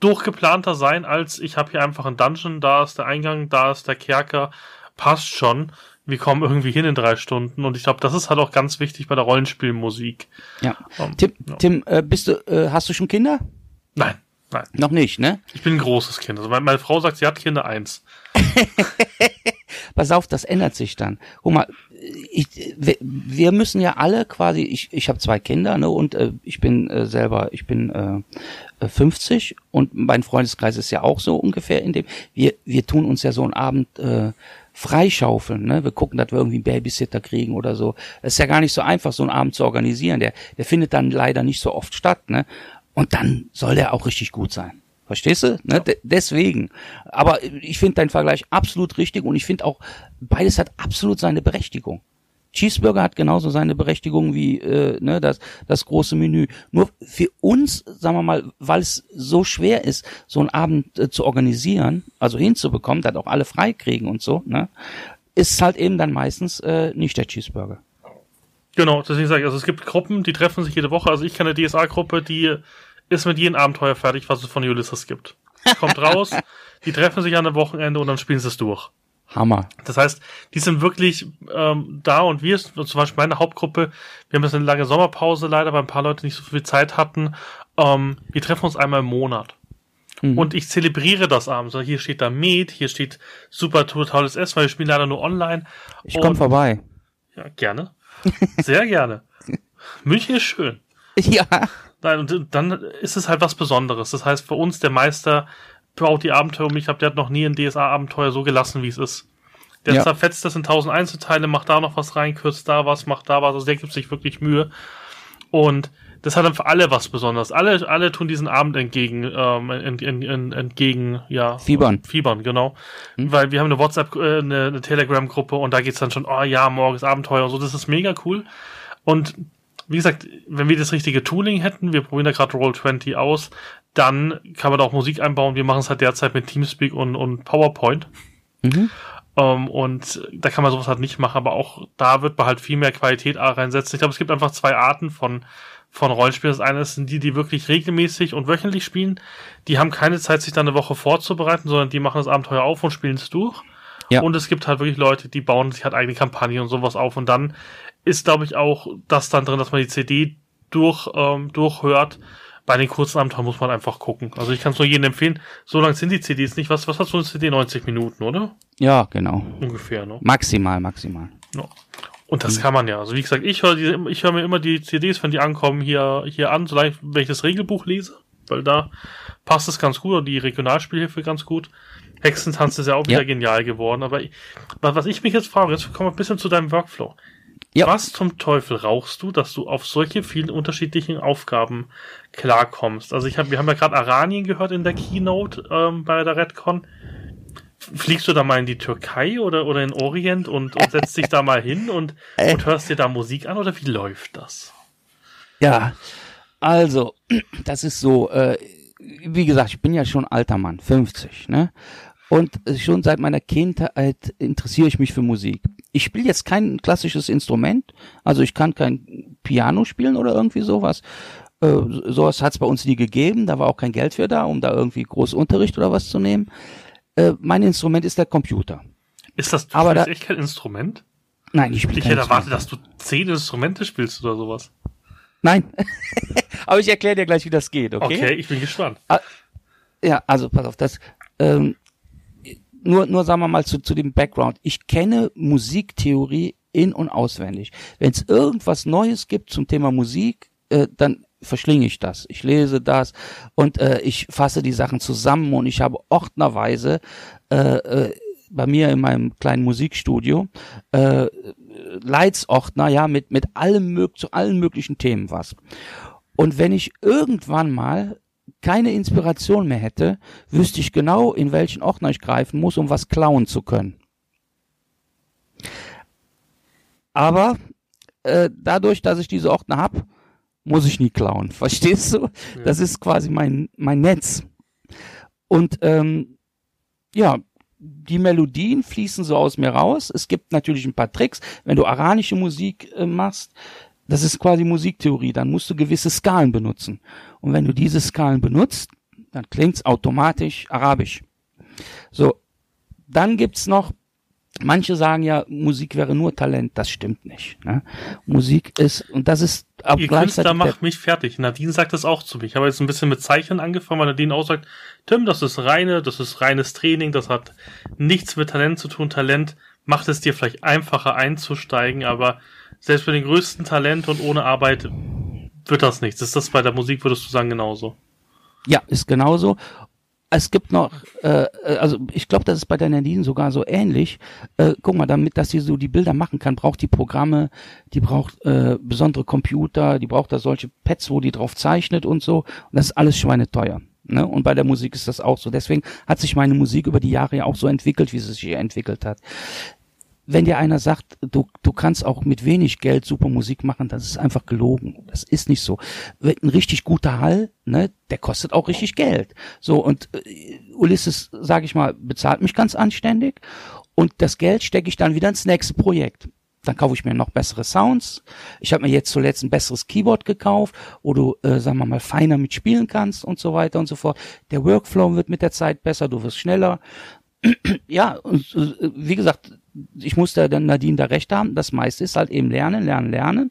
durchgeplanter sein, als ich habe hier einfach einen Dungeon, da ist der Eingang, da ist der Kerker, passt schon. Wir kommen irgendwie hin in drei Stunden und ich glaube, das ist halt auch ganz wichtig bei der Rollenspielmusik. Ja. Um, Tim, ja. Tim äh, bist du, äh, hast du schon Kinder? Nein, nein. Noch nicht, ne? Ich bin ein großes Kind. Also meine, meine Frau sagt, sie hat Kinder eins. Pass auf, das ändert sich dann. Guck mal, ich, wir müssen ja alle quasi, ich, ich habe zwei Kinder, ne, und äh, ich bin äh, selber, ich bin äh, 50 und mein Freundeskreis ist ja auch so ungefähr in dem, wir, wir tun uns ja so einen Abend äh, freischaufeln, ne? Wir gucken, dass wir irgendwie einen Babysitter kriegen oder so. Es ist ja gar nicht so einfach, so einen Abend zu organisieren. Der, der findet dann leider nicht so oft statt, ne? Und dann soll der auch richtig gut sein. Verstehst du? Ne? Ja. deswegen. Aber ich finde deinen Vergleich absolut richtig und ich finde auch, beides hat absolut seine Berechtigung. Cheeseburger hat genauso seine Berechtigung wie äh, ne, das, das große Menü. Nur für uns, sagen wir mal, weil es so schwer ist, so einen Abend äh, zu organisieren, also hinzubekommen, dass auch alle frei kriegen und so, ne, ist halt eben dann meistens äh, nicht der Cheeseburger. Genau, deswegen sage ich, also es gibt Gruppen, die treffen sich jede Woche. Also ich kenne eine DSA-Gruppe, die ist mit jedem Abenteuer fertig, was es von Ulysses gibt. Kommt raus, die treffen sich an einem Wochenende und dann spielen sie es durch. Hammer. Das heißt, die sind wirklich ähm, da und wir, zum Beispiel meine Hauptgruppe, wir haben jetzt eine lange Sommerpause leider, weil ein paar Leute nicht so viel Zeit hatten. Ähm, wir treffen uns einmal im Monat. Mhm. Und ich zelebriere das abends. Also hier steht da Med, hier steht super totales Essen, weil wir spielen leider nur online. Ich komme vorbei. Ja, gerne. Sehr gerne. München ist schön. Ja. Nein, und dann ist es halt was Besonderes. Das heißt, für uns der Meister baut die Abenteuer um. Ich habe, der hat noch nie ein DSA-Abenteuer so gelassen, wie es ist. Der ja. zerfetzt das in tausend Einzelteile, macht da noch was rein, kürzt da was, macht da was. Also der gibt sich wirklich Mühe. Und das hat dann für alle was Besonderes. Alle, alle tun diesen Abend entgegen, ähm, ent, ent, ent, entgegen, ja. Fiebern. Fiebern, genau. Hm. Weil wir haben eine WhatsApp, äh, eine, eine Telegram-Gruppe und da geht's dann schon, oh ja, morgens Abenteuer und so. Das ist mega cool. Und wie gesagt, wenn wir das richtige Tooling hätten, wir probieren da gerade Roll20 aus, dann kann man da auch Musik einbauen. Wir machen es halt derzeit mit Teamspeak und, und PowerPoint. Mhm. Um, ähm, und da kann man sowas halt nicht machen, aber auch da wird man halt viel mehr Qualität reinsetzen. Ich glaube, es gibt einfach zwei Arten von, von Rollenspielen. Das eine sind die, die wirklich regelmäßig und wöchentlich spielen. Die haben keine Zeit, sich da eine Woche vorzubereiten, sondern die machen das Abenteuer auf und spielen es durch. Ja. Und es gibt halt wirklich Leute, die bauen sich halt eigene Kampagnen und sowas auf und dann ist, glaube ich, auch das dann drin, dass man die CD durch, ähm, durchhört. Bei den kurzen Abenteuern muss man einfach gucken. Also ich kann es nur jedem empfehlen. So lang sind die CDs nicht. Was, was hat so eine CD? 90 Minuten, oder? Ja, genau. Ungefähr, ne? Maximal, maximal. Ja. Und das mhm. kann man ja. Also wie gesagt, ich höre ich höre mir immer die CDs, wenn die ankommen, hier, hier an, solange wenn ich das Regelbuch lese, weil da passt es ganz gut und die Regionalspielhilfe ganz gut. Hexentanz ist ja auch wieder ja. genial geworden. Aber ich, was ich mich jetzt frage, jetzt kommen wir ein bisschen zu deinem Workflow. Ja. Was zum Teufel rauchst du, dass du auf solche vielen unterschiedlichen Aufgaben klarkommst? Also ich hab, wir haben ja gerade Aranien gehört in der Keynote ähm, bei der Redcon. Fliegst du da mal in die Türkei oder, oder in Orient und, und setzt dich da mal hin und, äh. und hörst dir da Musik an oder wie läuft das? Ja, also, das ist so, äh, wie gesagt, ich bin ja schon alter Mann, 50, ne? Und schon seit meiner Kindheit interessiere ich mich für Musik. Ich spiele jetzt kein klassisches Instrument, also ich kann kein Piano spielen oder irgendwie sowas. Äh, sowas hat es bei uns nie gegeben, da war auch kein Geld für da, um da irgendwie groß Unterricht oder was zu nehmen. Äh, mein Instrument ist der Computer. Ist das du Aber da- echt kein Instrument? Nein, ich spiele Ich hätte erwartet, dass du zehn Instrumente spielst oder sowas. Nein. Aber ich erkläre dir gleich, wie das geht, Okay, okay? ich bin gespannt. Ja, also pass auf, das ähm, nur nur sagen wir mal zu zu dem Background. Ich kenne Musiktheorie in und auswendig. Wenn es irgendwas Neues gibt zum Thema Musik, äh, dann verschlinge ich das. Ich lese das und äh, ich fasse die Sachen zusammen und ich habe ordnerweise äh, äh, bei mir in meinem kleinen Musikstudio äh, Leitsordner, ja, mit mit allem zu allen möglichen Themen was. Und wenn ich irgendwann mal keine Inspiration mehr hätte, wüsste ich genau, in welchen Ordner ich greifen muss, um was klauen zu können. Aber äh, dadurch, dass ich diese Ordner habe, muss ich nie klauen. Verstehst du? Das ist quasi mein, mein Netz. Und ähm, ja, die Melodien fließen so aus mir raus. Es gibt natürlich ein paar Tricks. Wenn du aranische Musik äh, machst, das ist quasi Musiktheorie, dann musst du gewisse Skalen benutzen. Und wenn du diese Skalen benutzt, dann klingt's automatisch arabisch. So, dann gibt's noch, manche sagen ja, Musik wäre nur Talent, das stimmt nicht. Ne? Musik ist, und das ist aber Ihr Künstler macht mich fertig. Nadine sagt das auch zu mir. Ich habe jetzt ein bisschen mit Zeichnen angefangen, weil Nadine auch sagt, Tim, das ist reine, das ist reines Training, das hat nichts mit Talent zu tun. Talent macht es dir vielleicht einfacher einzusteigen, aber selbst mit dem größten Talent und ohne Arbeit wird das nichts. Ist das bei der Musik, würdest du sagen, genauso? Ja, ist genauso. Es gibt noch, äh, äh, also ich glaube, das ist bei der Nadine sogar so ähnlich. Äh, guck mal, damit, dass sie so die Bilder machen kann, braucht die Programme, die braucht äh, besondere Computer, die braucht da solche Pads, wo die drauf zeichnet und so. Und das ist alles schweineteuer. Ne? Und bei der Musik ist das auch so. Deswegen hat sich meine Musik über die Jahre ja auch so entwickelt, wie sie sich entwickelt hat. Wenn dir einer sagt, du, du kannst auch mit wenig Geld super Musik machen, das ist einfach gelogen. Das ist nicht so. Ein richtig guter Hall, ne, der kostet auch richtig Geld. So, und äh, Ulysses, sage ich mal, bezahlt mich ganz anständig und das Geld stecke ich dann wieder ins nächste Projekt. Dann kaufe ich mir noch bessere Sounds. Ich habe mir jetzt zuletzt ein besseres Keyboard gekauft, wo du, äh, sagen wir mal, feiner mitspielen kannst und so weiter und so fort. Der Workflow wird mit der Zeit besser, du wirst schneller ja, und äh, wie gesagt, ich muss da dann Nadine da recht haben. Das meiste ist halt eben lernen, lernen, lernen.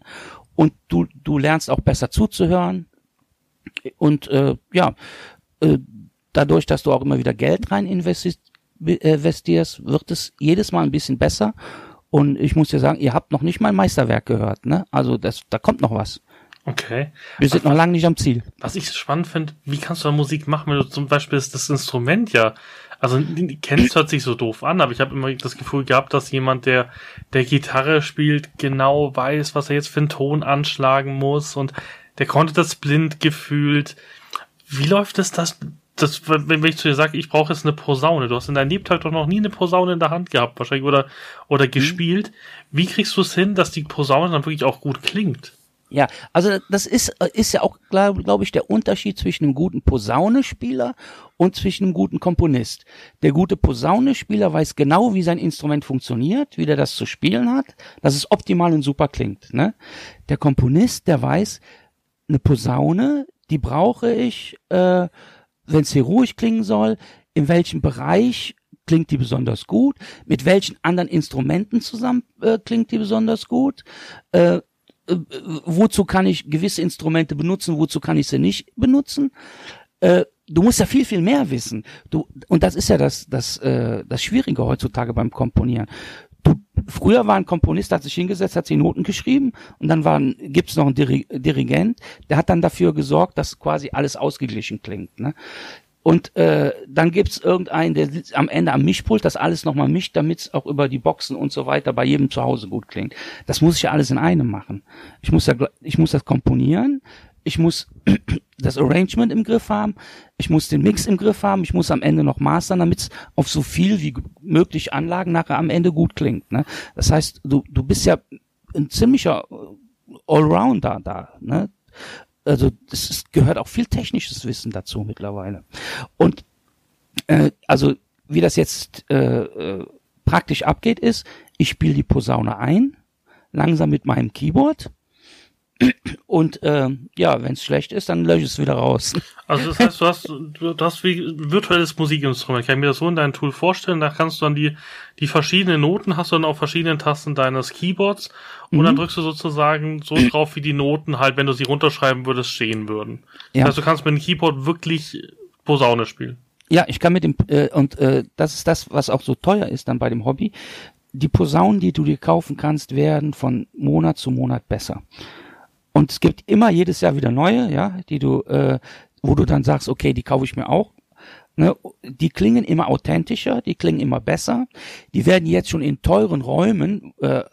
Und du, du lernst auch besser zuzuhören. Und äh, ja, äh, dadurch, dass du auch immer wieder Geld rein äh, investierst, wird es jedes Mal ein bisschen besser. Und ich muss dir sagen, ihr habt noch nicht mein Meisterwerk gehört, ne? Also das, da kommt noch was. Okay. Wir sind noch lange nicht am Ziel. Was ich spannend finde, wie kannst du da Musik machen, wenn du zum Beispiel das Instrument ja, also kennst hört sich so doof an, aber ich habe immer das Gefühl gehabt, dass jemand, der der Gitarre spielt, genau weiß, was er jetzt für einen Ton anschlagen muss und der konnte das blind gefühlt. Wie läuft es das? Das, wenn ich zu dir sage, ich brauche jetzt eine Posaune, du hast in deinem Lebtag doch noch nie eine Posaune in der Hand gehabt, wahrscheinlich, oder, oder gespielt. Wie kriegst du es hin, dass die Posaune dann wirklich auch gut klingt? Ja, also das ist, äh, ist ja auch, glaube glaub ich, der Unterschied zwischen einem guten Posaunespieler und zwischen einem guten Komponist. Der gute Posaunespieler weiß genau, wie sein Instrument funktioniert, wie der das zu spielen hat, dass es optimal und super klingt. Ne? Der Komponist, der weiß, eine Posaune, die brauche ich, äh, wenn es hier ruhig klingen soll, in welchem Bereich klingt die besonders gut, mit welchen anderen Instrumenten zusammen äh, klingt die besonders gut, äh, äh, wozu kann ich gewisse Instrumente benutzen, wozu kann ich sie nicht benutzen. Äh, du musst ja viel, viel mehr wissen. Du, und das ist ja das, das, äh, das Schwierige heutzutage beim Komponieren. Du, früher war ein Komponist, hat sich hingesetzt, hat sich Noten geschrieben und dann war gibt's noch einen Diri Dirigent, der hat dann dafür gesorgt, dass quasi alles ausgeglichen klingt. Ne? Und äh, dann gibt's irgendeinen, der sitzt am Ende am Mischpult, das alles nochmal mischt, damit's auch über die Boxen und so weiter bei jedem zu Hause gut klingt. Das muss ich ja alles in einem machen. Ich muss ja, ich muss das komponieren, ich muss das Arrangement im Griff haben, ich muss den Mix im Griff haben, ich muss am Ende noch mastern, damit's auf so viel wie möglich Anlagen nachher am Ende gut klingt. Ne? Das heißt, du, du bist ja ein ziemlicher äh, Allrounder da. Ne? also ist, gehört auch viel technisches Wissen dazu mittlerweile. Und äh, also wie das jetzt äh, äh, praktisch abgeht, ist, ich spiele die Posaune ein, langsam mit meinem Keyboard und äh, ja, wenn es schlecht ist, dann lösche ich es wieder raus. Also das heißt, du hast, du hast wie virtuelles Musikinstrument. Kann ich mir das so in deinem Tool vorstellen? Da kannst du dann die, die verschiedenen Noten hast du dann auf verschiedenen Tasten deines Keyboards und mhm. dann drückst du sozusagen so drauf, wie die Noten halt, wenn du sie runterschreiben würdest, stehen würden. Ja. Das heißt, du kannst mit dem Keyboard wirklich Posaune spielen. Ja, ich kann mit dem äh, und äh, das ist das, was auch so teuer ist dann bei dem Hobby. Die Posaunen, die du dir kaufen kannst, werden von Monat zu Monat besser. Und es gibt immer jedes Jahr wieder neue, ja, die du, äh, wo du dann sagst, okay, die kaufe ich mir auch. Ne, die klingen immer authentischer, die klingen immer besser. Die werden jetzt schon in teuren Räumen äh,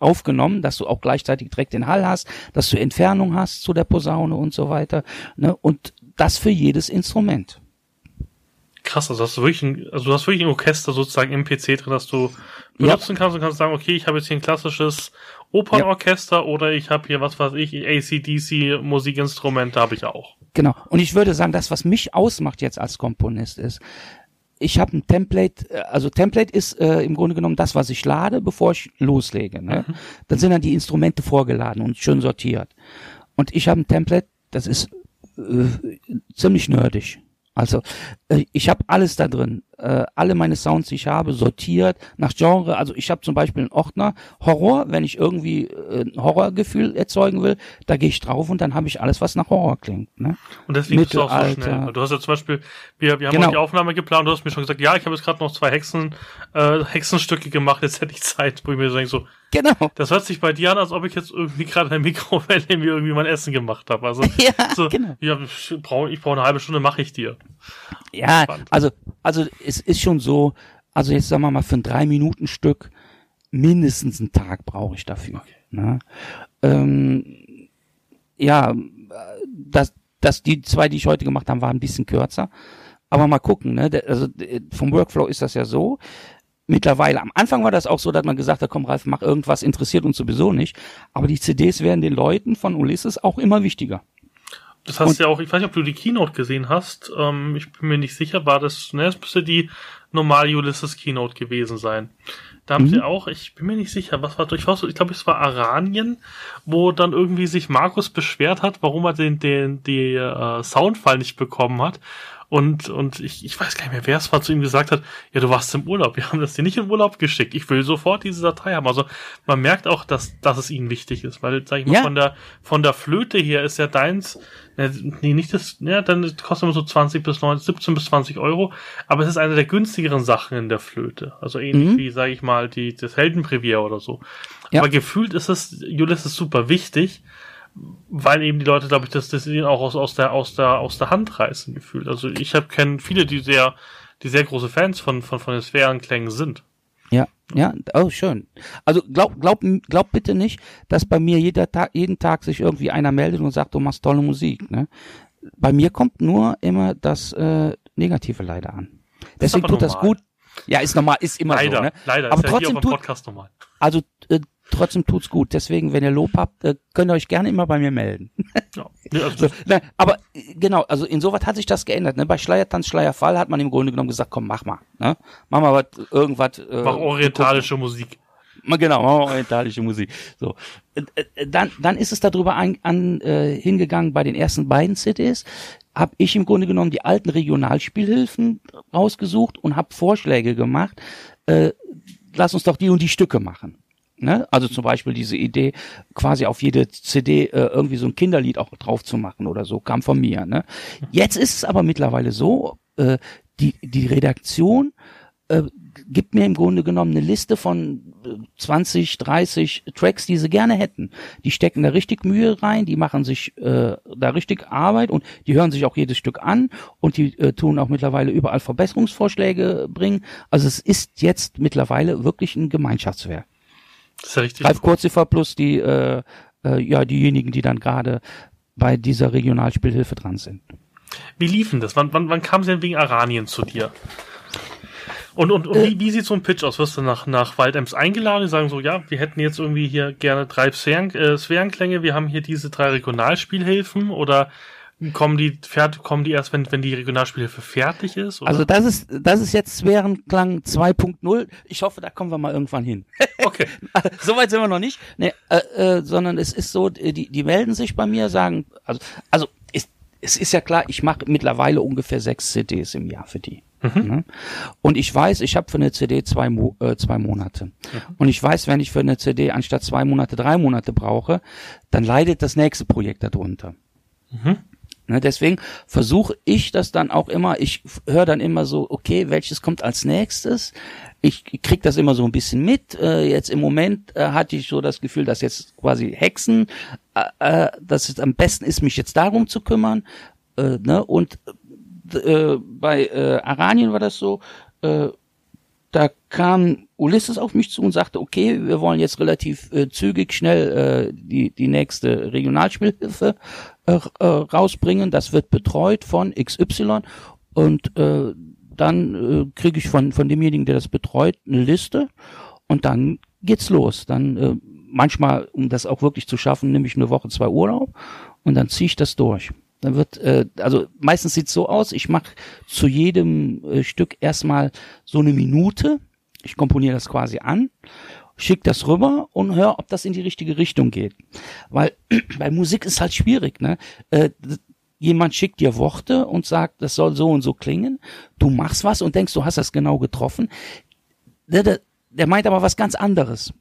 aufgenommen, dass du auch gleichzeitig direkt den Hall hast, dass du Entfernung hast zu der Posaune und so weiter. Ne, und das für jedes Instrument. Krass, also hast du wirklich ein, also du hast wirklich ein Orchester sozusagen im PC drin, dass du benutzen ja. kannst und kannst sagen, okay, ich habe jetzt hier ein klassisches Opernorchester ja. oder ich habe hier was weiß ich, ACDC Musikinstrumente habe ich auch. Genau. Und ich würde sagen, das, was mich ausmacht jetzt als Komponist ist, ich habe ein Template, äh, also Template ist äh, im Grunde genommen das, was ich lade, bevor ich loslege. Ne? Mhm. Dann sind dann die Instrumente vorgeladen und schön sortiert. Und ich habe ein Template, das ist äh, ziemlich nerdig. Also äh, ich habe alles da drin, äh, alle meine Sounds, die ich habe, sortiert nach Genre. Also ich habe zum Beispiel einen Ordner Horror, wenn ich irgendwie äh, ein Horrorgefühl erzeugen will, da gehe ich drauf und dann habe ich alles, was nach Horror klingt. Ne? Und deswegen bist du auch so schnell. Du hast ja zum Beispiel, wir, wir haben genau. die Aufnahme geplant, du hast mir schon gesagt, ja, ich habe jetzt gerade noch zwei Hexen, äh, Hexenstücke gemacht, jetzt hätte ich Zeit, wo ich mir so denke, so, Genau. Das hört sich bei dir an, als ob ich jetzt irgendwie gerade ein Mikrowelle mir irgendwie mein Essen gemacht habe. Also ja, so, genau. ja, ich brauche brauch eine halbe Stunde, mache ich dir. Ja, Spannend. also also es ist schon so, also jetzt sagen wir mal für ein drei Minuten Stück mindestens einen Tag brauche ich dafür. Okay. Ne? Ähm, ja, das, das die zwei, die ich heute gemacht habe, waren ein bisschen kürzer. Aber mal gucken, ne? Also vom Workflow ist das ja so mittlerweile. Am Anfang war das auch so, dass man gesagt hat, komm Ralf, mach irgendwas, interessiert uns sowieso nicht. Aber die CDs werden den Leuten von Ulysses auch immer wichtiger. Das hast du ja auch, ich weiß nicht, ob du die Keynote gesehen hast. Ähm, ich bin mir nicht sicher, war das, ne, es müsste die normale Ulysses Keynote gewesen sein. Da haben mhm. sie auch, ich bin mir nicht sicher, was war, weiß, ich glaube, es war Aranien, wo dann irgendwie sich Markus beschwert hat, warum er den, den, die äh, Soundfall nicht bekommen hat. Und, und ich, ich weiß gar nicht mehr, wer es war, zu ihm gesagt hat, ja, du warst im Urlaub, wir haben das dir nicht im Urlaub geschickt. Ich will sofort diese Datei haben. Also man merkt auch, dass, dass es ihnen wichtig ist, weil, sag ich mal, ja. von der, von der Flöte her ist ja deins, äh, nee, nicht das, ja, dann kostet immer so 20 bis 19, 17 bis 20 Euro, aber es ist eine der günstigeren Sachen in der Flöte. Also ähnlich mhm. wie, sag ich mal, die, das Heldenprivier oder so. Ja. Aber gefühlt ist es, Ulysses super wichtig, weil eben die Leute, glaube ich, das, das auch aus, aus, der, aus, der, aus der Hand reißen gefühlt. Also ich habe kennen viele, die sehr, die sehr große Fans von, von, von den Sphärenklängen sind. Ja, ja, oh, schön. Also glaub, glaub, glaub bitte nicht, dass bei mir jeder Tag, jeden Tag sich irgendwie einer meldet und sagt, du machst tolle Musik. Ne? Bei mir kommt nur immer das äh, Negative leider an. Deswegen tut normal. das gut. Ja, ist normal, ist immer leider, so. Ne? Leider, aber ist trotzdem ja tut, Podcast normal. Also äh, trotzdem tut's gut. Deswegen, wenn ihr Lob habt, äh, könnt ihr euch gerne immer bei mir melden. ja. also so, nein, aber äh, genau, also insoweit hat sich das geändert. Ne? Bei Schleiertanz, Schleierfall hat man im Grunde genommen gesagt, komm, mach mal. Ne? Mach mal was, irgendwas. Äh, mach orientalische Musik. Genau, mach mal orientalische Musik. So, äh, dann, dann ist es darüber an, an äh, hingegangen bei den ersten beiden CDs habe ich im Grunde genommen die alten Regionalspielhilfen rausgesucht und habe Vorschläge gemacht. Äh, lass uns doch die und die Stücke machen. Ne? Also zum Beispiel diese Idee, quasi auf jede CD äh, irgendwie so ein Kinderlied auch drauf zu machen oder so, kam von mir. Ne? Jetzt ist es aber mittlerweile so, äh, die, die Redaktion äh, gibt mir im Grunde genommen eine Liste von 20, äh, 30 Tracks, die sie gerne hätten. Die stecken da richtig Mühe rein, die machen sich äh, da richtig Arbeit und die hören sich auch jedes Stück an und die äh, tun auch mittlerweile überall Verbesserungsvorschläge bringen. Also es ist jetzt mittlerweile wirklich ein Gemeinschaftswerk. Das ist ja richtig. Ralf Kurziffer plus die, äh, äh, ja, diejenigen, die dann gerade bei dieser Regionalspielhilfe dran sind. Wie liefen das? Wann, wann, wann kam sie denn wegen Aranien zu dir? Und, und, und äh, wie, wie sieht so ein Pitch aus? Wirst du nach, nach Waldems eingeladen? Die sagen so, ja, wir hätten jetzt irgendwie hier gerne drei Sphären, äh, Sphärenklänge, wir haben hier diese drei Regionalspielhilfen oder kommen die fertig, kommen die erst, wenn, wenn die Regionalspielhilfe fertig ist? Oder? Also das ist, das ist jetzt Sphärenklang 2.0. Ich hoffe, da kommen wir mal irgendwann hin. Okay. Soweit sind wir noch nicht. Nee, äh, äh, sondern es ist so, die, die melden sich bei mir, sagen, also, also ist, es ist ja klar, ich mache mittlerweile ungefähr sechs CDs im Jahr für die. Mhm. Ne? Und ich weiß, ich habe für eine CD zwei, Mo äh, zwei Monate. Mhm. Und ich weiß, wenn ich für eine CD anstatt zwei Monate drei Monate brauche, dann leidet das nächste Projekt darunter. Mhm. Ne, deswegen versuche ich das dann auch immer, ich höre dann immer so, okay, welches kommt als nächstes? Ich krieg das immer so ein bisschen mit. Äh, jetzt im Moment äh, hatte ich so das Gefühl, dass jetzt quasi Hexen, äh, äh dass es am besten ist, mich jetzt darum zu kümmern. Äh, ne? Und äh, bei Aranien war das so, da kam Ulysses auf mich zu und sagte, okay, wir wollen jetzt relativ äh, zügig schnell äh, die, die nächste Regionalspielhilfe äh, äh, rausbringen. Das wird betreut von XY und äh, dann äh, kriege ich von, von demjenigen, der das betreut, eine Liste und dann geht's los. Dann äh, manchmal, um das auch wirklich zu schaffen, nehme ich eine Woche, zwei Urlaub und dann ziehe ich das durch. Dann wird, äh, also meistens sieht's so aus, ich mache zu jedem äh, Stück erstmal so eine Minute. Ich komponiere das quasi an, schick das rüber und hör, ob das in die richtige Richtung geht. Weil bei Musik ist halt schwierig, ne? Äh, jemand schickt dir Worte und sagt, das soll so und so klingen. Du machst was und denkst, du hast das genau getroffen. Der, der, der meint aber was ganz anderes.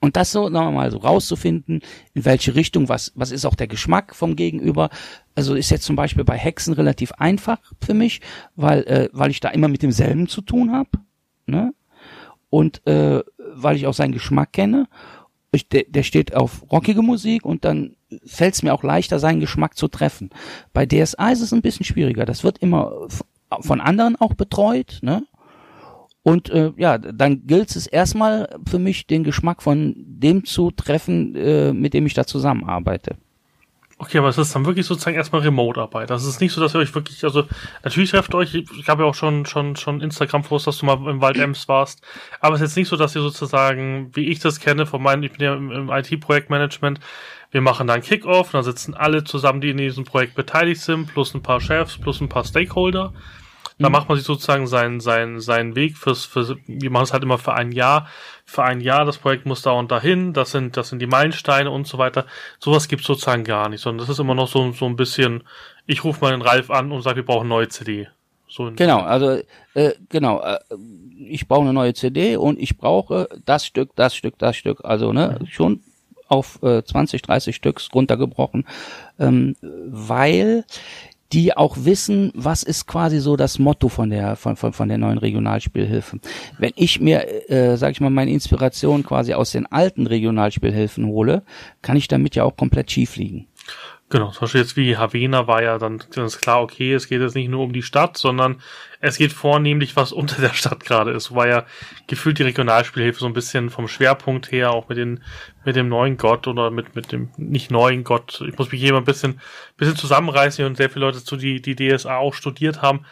Und das so, sagen wir mal, so rauszufinden, in welche Richtung, was, was ist auch der Geschmack vom Gegenüber. Also ist jetzt zum Beispiel bei Hexen relativ einfach für mich, weil, äh, weil ich da immer mit demselben zu tun habe. Ne? Und äh, weil ich auch seinen Geschmack kenne. Ich, der, der steht auf rockige Musik und dann fällt es mir auch leichter, seinen Geschmack zu treffen. Bei DSA ist es ein bisschen schwieriger. Das wird immer von anderen auch betreut, ne? Und äh, ja, dann gilt es erstmal für mich, den Geschmack von dem zu treffen, äh, mit dem ich da zusammenarbeite. Okay, aber es ist dann wirklich sozusagen erstmal Remote-Arbeit. Das ist nicht so, dass ihr euch wirklich, also natürlich trefft euch, ich habe ja auch schon schon schon Instagram-Post, dass du mal im Wald Ems warst, aber es ist jetzt nicht so, dass ihr sozusagen, wie ich das kenne, von meinem, ich bin ja im, im IT-Projektmanagement, wir machen dann Kick-Off, dann sitzen alle zusammen, die in diesem Projekt beteiligt sind, plus ein paar Chefs, plus ein paar Stakeholder da mhm. macht man sich sozusagen seinen, seinen, seinen Weg fürs, für, wir machen es halt immer für ein Jahr. Für ein Jahr, das Projekt muss da und dahin, das sind, das sind die Meilensteine und so weiter. Sowas gibt's sozusagen gar nicht, sondern das ist immer noch so, so ein bisschen, ich rufe mal den Ralf an und sage, wir brauchen eine neue CD. So genau, also äh, genau, äh, ich brauche eine neue CD und ich brauche das Stück, das Stück, das Stück. Also ne, mhm. schon auf äh, 20, 30 Stücks runtergebrochen, ähm, weil die auch wissen, was ist quasi so das Motto von der von, von, von der neuen Regionalspielhilfe. Wenn ich mir, äh, sag ich mal, meine Inspiration quasi aus den alten Regionalspielhilfen hole, kann ich damit ja auch komplett schief liegen. Genau, zum Beispiel jetzt wie Havena war ja dann ganz klar, okay, es geht jetzt nicht nur um die Stadt, sondern es geht vornehmlich, was unter der Stadt gerade ist. War ja gefühlt die Regionalspielhilfe so ein bisschen vom Schwerpunkt her, auch mit den, mit dem neuen Gott oder mit, mit dem nicht neuen Gott. Ich muss mich hier mal ein bisschen, bisschen zusammenreißen und sehr viele Leute zu die, die DSA auch studiert haben.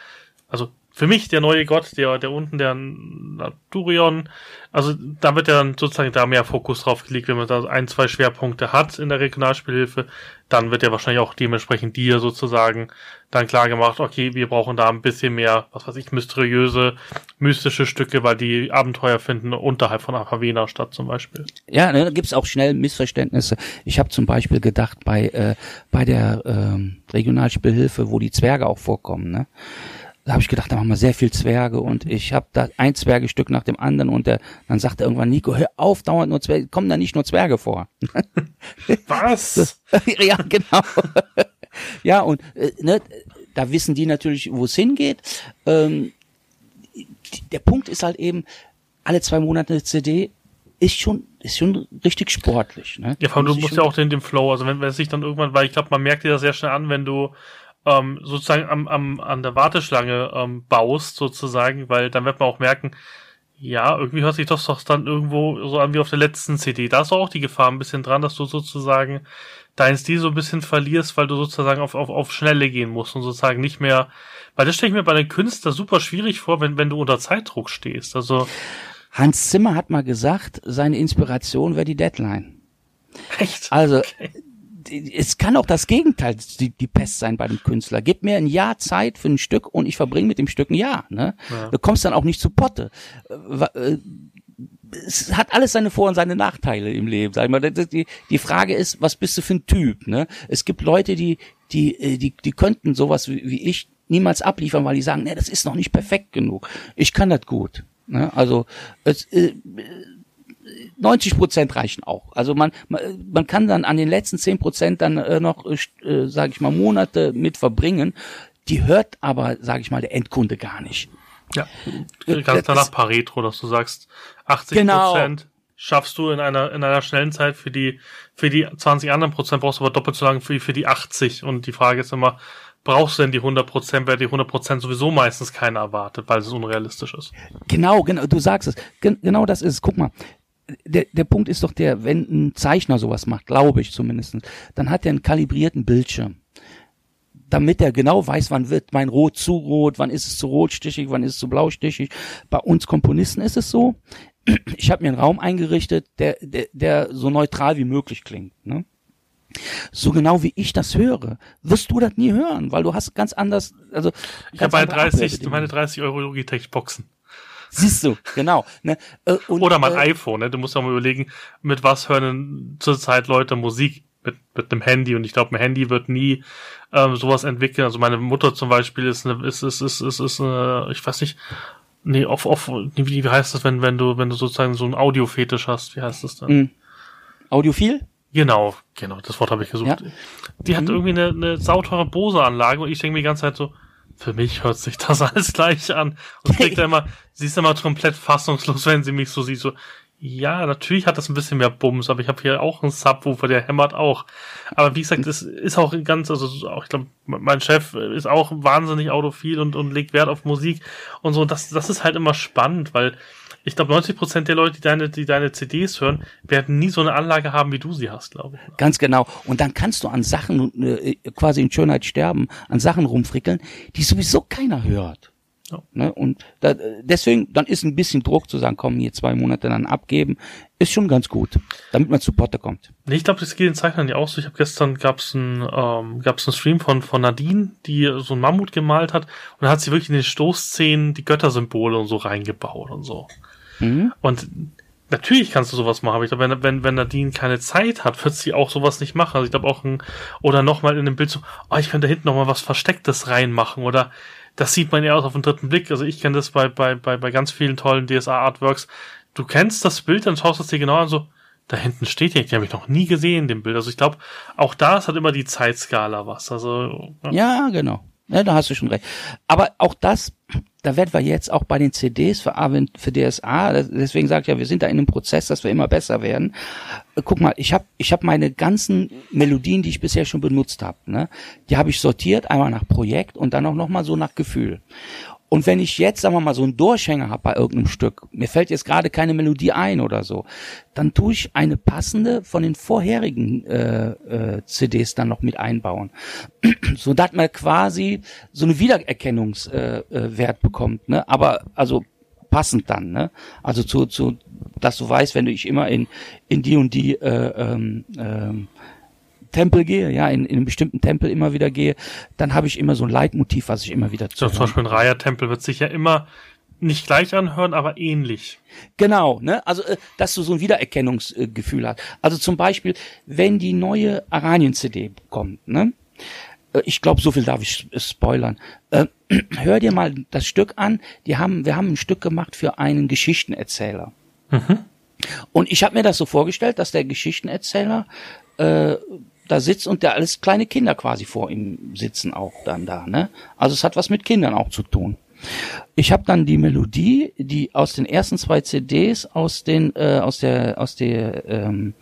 Also für mich der neue Gott, der, der unten, der Naturion, also da wird ja dann sozusagen da mehr Fokus drauf gelegt, wenn man da ein, zwei Schwerpunkte hat in der Regionalspielhilfe, dann wird ja wahrscheinlich auch dementsprechend dir sozusagen dann klar gemacht, okay, wir brauchen da ein bisschen mehr, was weiß ich, mysteriöse, mystische Stücke, weil die Abenteuer finden unterhalb von Havena statt zum Beispiel. Ja, ne, da gibt's auch schnell Missverständnisse. Ich habe zum Beispiel gedacht, bei, äh, bei der ähm, Regionalspielhilfe, wo die Zwerge auch vorkommen, ne? Da habe ich gedacht, da machen wir sehr viel Zwerge und ich habe da ein Zwergestück nach dem anderen und der, dann sagte irgendwann Nico, hör auf, dauernd nur Zwerge, kommen da nicht nur Zwerge vor. Was? ja, genau. ja, und äh, ne, da wissen die natürlich, wo es hingeht. Ähm, der Punkt ist halt eben, alle zwei Monate eine CD ist schon ist schon richtig sportlich. Ne? Ja, vor allem du musst ja auch den, den Flow, also wenn, wenn es sich dann irgendwann, weil ich glaube, man merkt dir das sehr schnell an, wenn du ähm, sozusagen am, am, an der Warteschlange ähm, baust, sozusagen, weil dann wird man auch merken, ja, irgendwie hört sich das doch dann irgendwo so an wie auf der letzten CD. Da ist auch die Gefahr ein bisschen dran, dass du sozusagen dein Stil so ein bisschen verlierst, weil du sozusagen auf, auf, auf Schnelle gehen musst und sozusagen nicht mehr, weil das stelle ich mir bei einem Künstler super schwierig vor, wenn, wenn du unter Zeitdruck stehst. Also. Hans Zimmer hat mal gesagt, seine Inspiration wäre die Deadline. Echt? Also, okay es kann auch das Gegenteil die, die Pest sein bei dem Künstler. Gib mir ein Jahr Zeit für ein Stück und ich verbringe mit dem Stück ein Jahr. Ne? Ja. Du kommst dann auch nicht zu Potte. Äh, äh, es hat alles seine Vor- und seine Nachteile im Leben. Sag ich mal. Die, die Frage ist, was bist du für ein Typ? Ne? Es gibt Leute, die, die, äh, die, die könnten sowas wie, wie ich niemals abliefern, weil die sagen, ne, das ist noch nicht perfekt genug. Ich kann das gut. Ne? Also es, äh, 90 Prozent reichen auch. Also man, man, man kann dann an den letzten 10 Prozent dann äh, noch, äh, sage ich mal, Monate mit verbringen. Die hört aber, sage ich mal, der Endkunde gar nicht. Ja, ganz danach Pareto, dass du sagst, 80 genau. Prozent schaffst du in einer in einer schnellen Zeit für die für die 20 anderen Prozent brauchst du aber doppelt so lange für, für die 80 und die Frage ist immer brauchst du denn die 100 Prozent, weil die 100 Prozent sowieso meistens keiner erwartet, weil es unrealistisch ist. Genau, genau, du sagst es. Gen genau das ist es. Guck mal, der, der Punkt ist doch der, wenn ein Zeichner sowas macht, glaube ich zumindest, dann hat er einen kalibrierten Bildschirm. Damit er genau weiß, wann wird mein Rot zu rot, wann ist es zu rotstichig, wann ist es zu blaustichig. Bei uns Komponisten ist es so, ich habe mir einen Raum eingerichtet, der, der, der so neutral wie möglich klingt. Ne? So genau wie ich das höre, wirst du das nie hören, weil du hast ganz anders, also. Ich habe meine 30, meine 30 Euro Logitech Boxen. Siehst du, genau. Ne? Äh, und, Oder mein äh, iPhone, ne? Du musst ja mal überlegen, mit was hören zurzeit Leute Musik mit, mit dem Handy und ich glaube, ein Handy wird nie ähm, sowas entwickeln. Also meine Mutter zum Beispiel ist eine, ist, ist, ist, ist, ist eine, ich weiß nicht, nee, off, off, wie, wie heißt das, wenn, wenn du, wenn du sozusagen so ein Audiofetisch hast, wie heißt das dann? Mm. Audiophil? Genau, genau, das Wort habe ich gesucht. Ja. Die hat mhm. irgendwie eine, eine sauteure Bose-Anlage und ich denke mir die ganze Zeit so, für mich hört sich das alles gleich an. Und kriegt immer, sie ist immer komplett fassungslos, wenn sie mich so sieht, so, ja, natürlich hat das ein bisschen mehr Bums, aber ich habe hier auch einen Subwoofer, der hämmert auch. Aber wie gesagt, es ist auch ganz, also auch, ich glaube, mein Chef ist auch wahnsinnig autophil und, und legt Wert auf Musik und so. Das, das ist halt immer spannend, weil ich glaube, 90 Prozent der Leute, die deine, die deine CDs hören, werden nie so eine Anlage haben, wie du sie hast, glaube ich. Ganz genau. Und dann kannst du an Sachen äh, quasi in Schönheit sterben, an Sachen rumfrickeln, die sowieso keiner hört. Ja. Ne? Und da, deswegen, dann ist ein bisschen Druck zu sagen, komm, hier zwei Monate dann abgeben, ist schon ganz gut, damit man zu Potte kommt. Nee, ich glaube, das geht den Zeichnern ja auch so. Ich habe gestern gab's ein ähm, gab's einen Stream von von Nadine, die so ein Mammut gemalt hat und da hat sie wirklich in den Stoßszenen die Göttersymbole und so reingebaut und so. Mhm. Und natürlich kannst du sowas machen, aber ich glaube, wenn, wenn, wenn Nadine keine Zeit hat, wird sie auch sowas nicht machen. Also ich glaube auch ein, oder nochmal in dem Bild so, oh, ich könnte da hinten nochmal was Verstecktes reinmachen oder das sieht man eher aus auf den dritten Blick. Also ich kenne das bei, bei, bei, bei ganz vielen tollen DSA-Artworks. Du kennst das Bild, dann schaust du es dir genau an, so, da hinten steht ja, die habe ich noch nie gesehen, dem Bild. Also ich glaube, auch da ist halt immer die Zeitskala was. Also ja, ja genau. Ja, da hast du schon recht. Aber auch das da werden wir jetzt auch bei den CDs für, für DSA, deswegen sage ich ja, wir sind da in einem Prozess, dass wir immer besser werden. Guck mal, ich habe ich hab meine ganzen Melodien, die ich bisher schon benutzt habe, ne, die habe ich sortiert, einmal nach Projekt und dann auch nochmal so nach Gefühl. Und wenn ich jetzt, sagen wir mal, so einen Durchhänger habe bei irgendeinem Stück, mir fällt jetzt gerade keine Melodie ein oder so, dann tue ich eine passende von den vorherigen äh, äh, CDs dann noch mit einbauen, so dass man quasi so eine Wiedererkennungswert äh, äh, bekommt, ne? Aber also passend dann, ne? Also zu, zu, dass du weißt, wenn du ich immer in in die und die äh, ähm, ähm, Tempel gehe, ja, in, in einem bestimmten Tempel immer wieder gehe, dann habe ich immer so ein Leitmotiv, was ich immer wieder zu. Ja, zum Beispiel ein Raya-Tempel wird sich ja immer nicht gleich anhören, aber ähnlich. Genau, ne? Also, äh, dass du so ein Wiedererkennungsgefühl hast. Also zum Beispiel, wenn die neue Aranien-CD kommt, ne? Äh, ich glaube, so viel darf ich spoilern. Äh, hör dir mal das Stück an. Die haben, wir haben ein Stück gemacht für einen Geschichtenerzähler. Mhm. Und ich habe mir das so vorgestellt, dass der Geschichtenerzähler äh, da sitzt und der alles kleine Kinder quasi vor ihm sitzen auch dann da, ne? Also es hat was mit Kindern auch zu tun. Ich habe dann die Melodie, die aus den ersten zwei CDs aus den äh, aus der aus der ähm,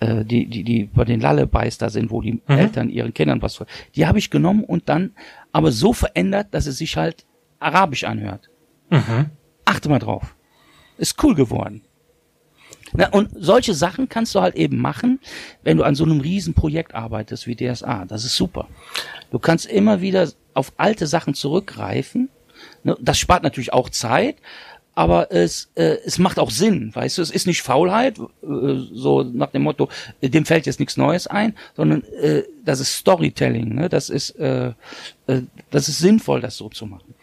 äh, die die die bei den Lullabies da sind, wo die mhm. Eltern ihren Kindern was vor. Die habe ich genommen und dann aber so verändert, dass es sich halt arabisch anhört. Mhm. Achte mal drauf. Ist cool geworden. Na, und solche Sachen kannst du halt eben machen, wenn du an so einem Riesenprojekt arbeitest wie DSA. Das ist super. Du kannst immer wieder auf alte Sachen zurückgreifen. Ne, das spart natürlich auch Zeit. aber es, äh, es macht auch Sinn, weißt du, es ist nicht Faulheit, äh, so nach dem Motto, äh, dem fällt jetzt nichts Neues ein, sondern äh, das ist Storytelling, ne? das ist, äh, äh, das ist sinnvoll, das so zu machen.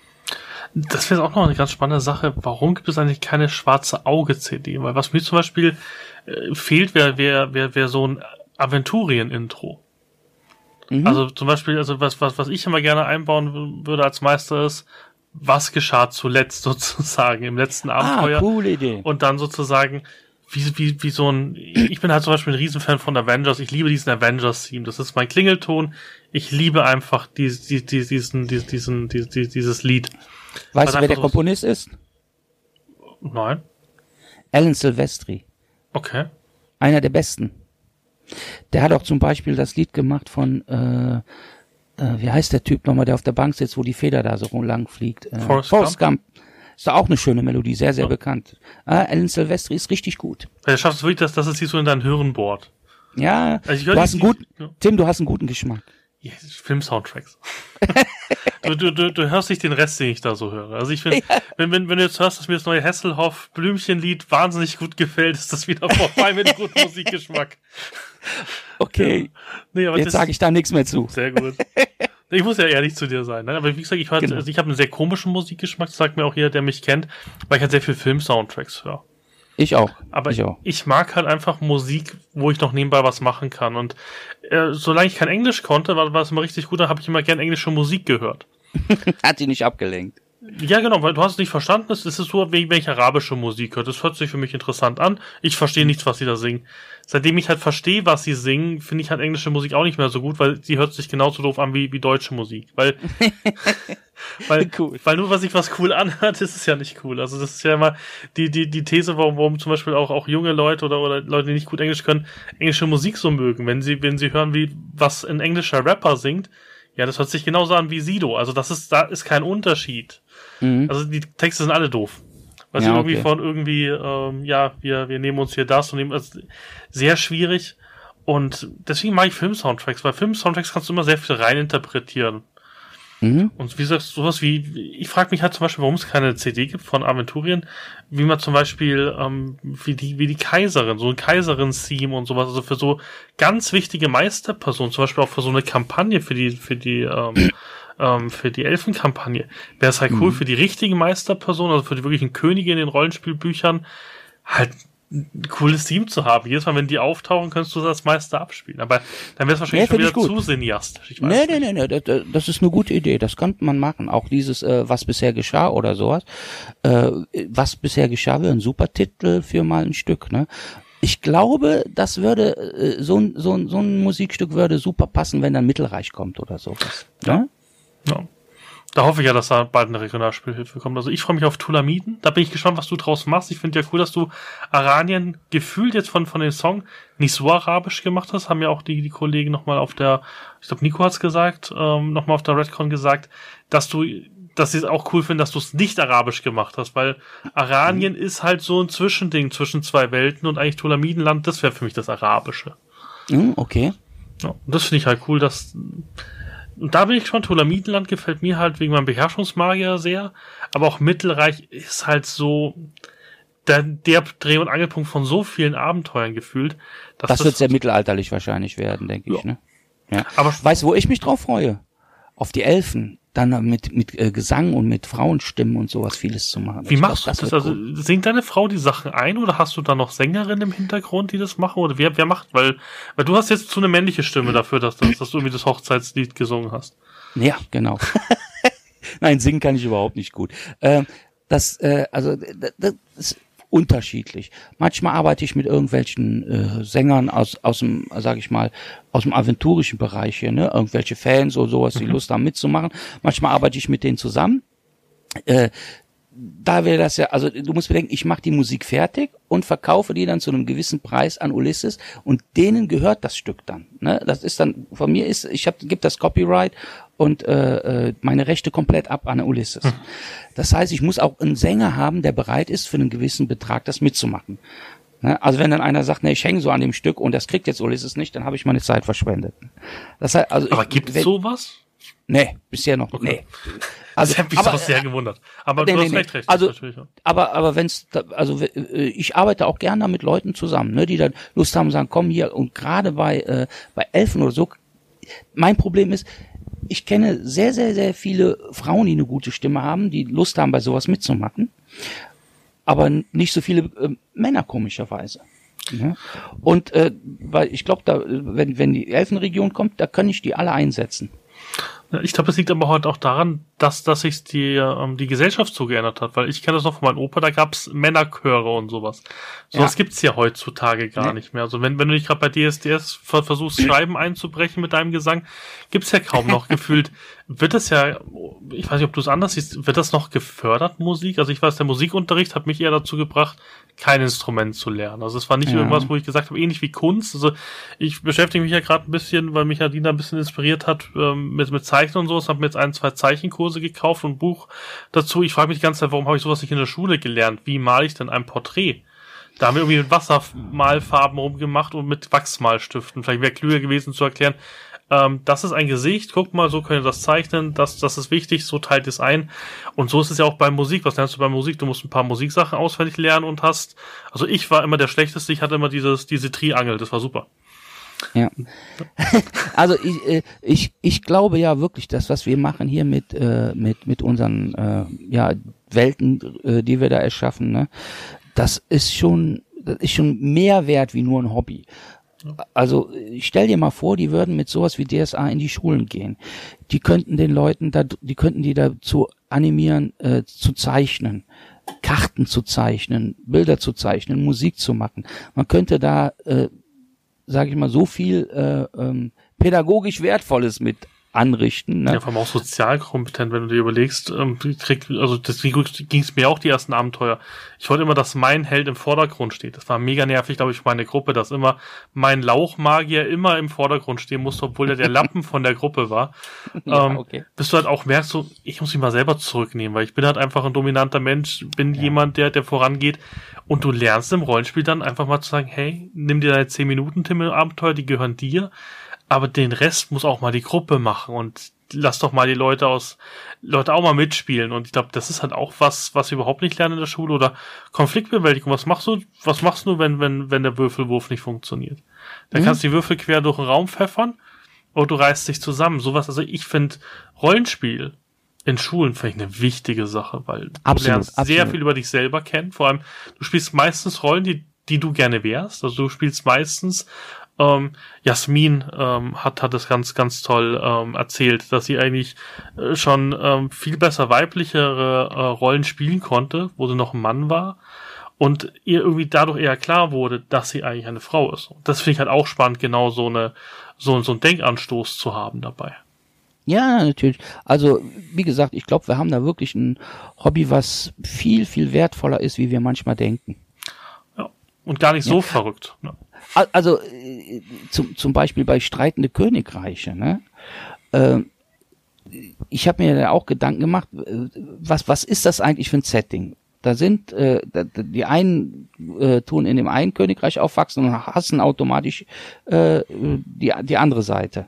Das wäre auch noch eine ganz spannende Sache. Warum gibt es eigentlich keine schwarze Auge-CD? Weil was mir zum Beispiel äh, fehlt, wäre wär, wär, wär so ein Aventurien-Intro. Mhm. Also zum Beispiel, also was, was, was ich immer gerne einbauen würde als Meister ist, was geschah zuletzt sozusagen im letzten ah, Abenteuer. Ah, coole Idee. Und dann sozusagen, wie, wie, wie so ein, ich bin halt zum Beispiel ein Riesenfan von Avengers, ich liebe diesen Avengers-Theme, das ist mein Klingelton, ich liebe einfach dies, dies, diesen, diesen, diesen, diesen, dieses Lied. Weißt du, wer der so Komponist ist? Nein. Alan Silvestri. Okay. Einer der besten. Der hat auch zum Beispiel das Lied gemacht von, äh, äh, wie heißt der Typ nochmal, der auf der Bank sitzt, wo die Feder da so lang fliegt? Äh, Forrest, Forrest Gump. Gump. Ist doch auch eine schöne Melodie, sehr, sehr ja. bekannt. Ah, Alan Silvestri ist richtig gut. Er schafft es wirklich, dass, dass es hier so in dein Hirn bohrt. Ja, also du hast einen guten, ja. Tim, du hast einen guten Geschmack. Ja, Film-Soundtracks. du, du, du, du hörst nicht den Rest, den ich da so höre. Also ich finde, ja. wenn, wenn, wenn du jetzt hörst, dass mir das neue Hesselhoff Blümchenlied wahnsinnig gut gefällt, ist das wieder vorbei mit gutem Musikgeschmack. Okay. Ja. Nee, jetzt sage ich da nichts mehr zu. Sehr gut. Ich muss ja ehrlich zu dir sein, ne? aber wie gesagt, ich, genau. also ich habe einen sehr komischen Musikgeschmack, das sagt mir auch jeder, der mich kennt, weil ich halt sehr viel Film-Soundtracks höre. Ich auch. Aber ich, auch. ich mag halt einfach Musik, wo ich noch nebenbei was machen kann. Und äh, solange ich kein Englisch konnte, war, war es immer richtig gut, da habe ich immer gern englische Musik gehört. Hat die nicht abgelenkt. Ja, genau, weil du hast es nicht verstanden. Es ist so, wie wenn ich arabische Musik höre. Das hört sich für mich interessant an. Ich verstehe nichts, was sie da singen. Seitdem ich halt verstehe, was sie singen, finde ich halt englische Musik auch nicht mehr so gut, weil sie hört sich genauso doof an wie, wie deutsche Musik. Weil, weil, cool. weil nur, was sich was cool anhört, ist es ja nicht cool. Also das ist ja immer die, die, die These, warum, warum zum Beispiel auch, auch junge Leute oder, oder Leute, die nicht gut Englisch können, englische Musik so mögen. Wenn sie, wenn sie hören, wie, was ein englischer Rapper singt, ja, das hört sich genauso an wie Sido. Also das ist, da ist kein Unterschied. Mhm. Also die Texte sind alle doof. Weil ja, sie irgendwie okay. von irgendwie, ähm, ja, wir, wir nehmen uns hier das und nehmen, also sehr schwierig. Und deswegen mag ich Film-Soundtracks, weil Film-Soundtracks kannst du immer sehr viel reininterpretieren. Mhm. Und wie sagst du sowas wie, ich frage mich halt zum Beispiel, warum es keine CD gibt von Aventurien, wie man zum Beispiel, ähm, wie die, wie die Kaiserin, so ein Kaiserin-Theme und sowas, also für so ganz wichtige Meisterpersonen, zum Beispiel auch für so eine Kampagne für die, für die, ähm, ähm, für die Elfenkampagne. Wäre es halt cool mhm. für die richtigen Meisterpersonen, also für die wirklichen Könige in den Rollenspielbüchern, halt ein cooles Team zu haben. Jedes Mal, wenn die auftauchen, kannst du das Meister abspielen. Aber dann wäre es wahrscheinlich nee, schon wieder zu cineastisch. Ich weiß nee, nee, nee, nee, das ist eine gute Idee. Das könnte man machen. Auch dieses, äh, was bisher geschah oder sowas. Äh, was bisher geschah, wäre ein super Titel für mal ein Stück, ne? Ich glaube, das würde, äh, so, ein so, ein so ein Musikstück würde super passen, wenn dann Mittelreich kommt oder sowas. Ne? Ja. Da hoffe ich ja, dass da bald eine Regionalspielhilfe kommt. Also ich freue mich auf Tulamiden. Da bin ich gespannt, was du draus machst. Ich finde ja cool, dass du Aranien gefühlt jetzt von, von dem Song nicht so arabisch gemacht hast. Haben ja auch die, die Kollegen nochmal auf der, ich glaube Nico hat's gesagt, ähm, nochmal auf der Redcon gesagt, dass du, dass sie es auch cool finden, dass du es nicht arabisch gemacht hast, weil Aranien mhm. ist halt so ein Zwischending zwischen zwei Welten und eigentlich Tulamidenland, das wäre für mich das Arabische. Mhm, okay. Ja, und das finde ich halt cool, dass und da bin ich schon, Tolamidenland gefällt mir halt wegen meinem Beherrschungsmagier sehr, aber auch Mittelreich ist halt so der, der Dreh- und Angelpunkt von so vielen Abenteuern gefühlt. das, das wird sehr mittelalterlich wahrscheinlich werden, denke ja. ich. Ne? Ja. Aber weißt du, wo ich mich drauf freue? Auf die Elfen dann mit, mit äh, Gesang und mit Frauenstimmen und sowas vieles zu machen. Wie ich machst glaub, du das? das? Also singt deine Frau die Sachen ein oder hast du da noch Sängerinnen im Hintergrund, die das machen? Oder wer, wer macht? Weil, weil du hast jetzt zu eine männliche Stimme dafür, dass, dass, dass du irgendwie das Hochzeitslied gesungen hast. Ja, genau. Nein, singen kann ich überhaupt nicht gut. Ähm, das, äh, also das, das, unterschiedlich. Manchmal arbeite ich mit irgendwelchen äh, Sängern aus aus dem, sag ich mal, aus dem aventurischen Bereich hier, ne, irgendwelche Fans oder sowas, die mhm. Lust haben mitzumachen. Manchmal arbeite ich mit denen zusammen. Äh, da wäre das ja, also du musst bedenken, ich mache die Musik fertig und verkaufe die dann zu einem gewissen Preis an Ulysses und denen gehört das Stück dann. Ne? Das ist dann, von mir ist, ich habe, gibt das Copyright und äh, äh, meine Rechte komplett ab an Ulysses. Hm. Das heißt, ich muss auch einen Sänger haben, der bereit ist, für einen gewissen Betrag das mitzumachen. Ne? Also wenn dann einer sagt, ne, ich hänge so an dem Stück und das kriegt jetzt Ulysses nicht, dann habe ich meine Zeit verschwendet. Das heißt, also Aber gibt es sowas? Nee, bisher noch. Okay. Nee. Also, das hat mich aber, auch sehr gewundert. Aber nee, du hast nee. recht, recht. Also, aber, aber wenn's, da, also äh, ich arbeite auch gerne mit Leuten zusammen, ne, die dann Lust haben, sagen, komm hier und gerade bei äh, bei Elfen oder so. Mein Problem ist, ich kenne sehr, sehr, sehr viele Frauen, die eine gute Stimme haben, die Lust haben, bei sowas mitzumachen, aber nicht so viele äh, Männer komischerweise. Ja. Und äh, weil ich glaube, da, wenn wenn die Elfenregion kommt, da kann ich die alle einsetzen. Ich glaube, es liegt aber heute auch daran, dass, dass sich die, ähm, die Gesellschaft so geändert hat. Weil ich kenne das noch von meinem Opa, da gab's Männerchöre und sowas. Sowas Ja. gibt's ja heutzutage gar Nee. nicht mehr. Also wenn, wenn du dich gerade bei DSDS ver versuchst, Schreiben einzubrechen mit deinem Gesang, gibt's ja kaum noch gefühlt. Wird das ja, ich weiß nicht, ob du es anders siehst, wird das noch gefördert, Musik? Also ich weiß, der Musikunterricht hat mich eher dazu gebracht, kein Instrument zu lernen. Also es war nicht Ja. irgendwas, wo ich gesagt habe, ähnlich wie Kunst. Also ich beschäftige mich ja gerade ein bisschen, weil mich Adina ein bisschen inspiriert hat ähm, mit, mit Zeichnen und sowas, habe mir jetzt ein, zwei Zeichenkurse gekauft und ein Buch dazu. Ich frage mich die ganze Zeit, warum habe ich sowas nicht in der Schule gelernt? Wie male ich denn ein Porträt? Da haben wir irgendwie mit Wassermalfarben rumgemacht und mit Wachsmalstiften. Vielleicht wäre klüger gewesen zu erklären, ähm, das ist ein Gesicht, guck mal, so könnt ihr das zeichnen, das, das ist wichtig, so teilt es ein. Und so ist es ja auch bei Musik. Was lernst du bei Musik? Du musst ein paar Musiksachen auswendig lernen und hast, also ich war immer der Schlechteste, ich hatte immer dieses, diese Triangel, das war super. Ja. Also ich, äh, ich, ich glaube ja wirklich, dass was wir machen hier mit, äh, mit, mit unseren äh, ja, Welten, die wir da erschaffen, ne, das ist schon, das ist schon mehr wert wie nur ein Hobby. Also stell dir mal vor, die würden mit sowas wie DSA in die Schulen gehen. Die könnten den Leuten da, die könnten die dazu animieren, äh, zu zeichnen. Karten zu zeichnen, Bilder zu zeichnen, Musik zu machen. Man könnte da äh, sage ich mal, so viel äh, ähm, pädagogisch Wertvolles mit anrichten. Ne? Ja, vor allem auch sozial kompetent, wenn du dir überlegst, ähm, krieg, also deswegen ging es mir auch die ersten Abenteuer. Ich wollte immer, dass mein Held im Vordergrund steht. Das war mega nervig, glaube ich, für meine Gruppe, dass immer mein Lauchmagier immer im Vordergrund stehen musste, obwohl der der Lappen von der Gruppe war. Ja, ähm, okay. Bis du halt auch merkst, so, ich muss mich mal selber zurücknehmen, weil ich bin halt einfach ein dominanter Mensch, bin jemand, der, der vorangeht. Und du lernst im Rollenspiel dann einfach mal zu sagen, hey, nimm dir deine 10 Minuten Tim im Abenteuer, die gehören dir aber den Rest muss auch mal die Gruppe machen und lass doch mal die Leute aus Leute auch mal mitspielen und ich glaube, das ist halt auch was, was wir überhaupt nicht lernen in der Schule oder Konfliktbewältigung. Was machst du? Was machst du, wenn wenn wenn der Würfelwurf nicht funktioniert? Dann Mhm. kannst du die Würfel quer durch den Raum pfeffern oder du reißt dich zusammen. Sowas. Also ich finde Rollenspiel in Schulen finde ich eine wichtige Sache, weil Absolut, du lernst sehr absolut. viel über dich selber kennen. Vor allem, du spielst meistens Rollen, die die du gerne wärst. Also du spielst meistens ähm, Jasmin ähm, hat, hat es ganz, ganz toll ähm, erzählt, dass sie eigentlich äh, schon ähm, viel besser weiblichere äh, Rollen spielen konnte, wo sie noch ein Mann war. Und ihr irgendwie dadurch eher klar wurde, dass sie eigentlich eine Frau ist. Und das finde ich halt auch spannend, genau so eine, so, so einen Denkanstoß zu haben dabei. Ja, natürlich. Also, wie gesagt, ich glaube, wir haben da wirklich ein Hobby, was viel, viel wertvoller ist, wie wir manchmal denken. Ja. Und gar nicht so verrückt. Ne? Al- Also, äh, zum, zum Beispiel bei Streitende Königreiche, ne? Ähm, ich habe mir da auch Gedanken gemacht, äh, was, was ist das eigentlich für ein Setting? Da sind äh, die einen äh, tun in dem einen Königreich aufwachsen und hassen automatisch äh, die, die andere Seite.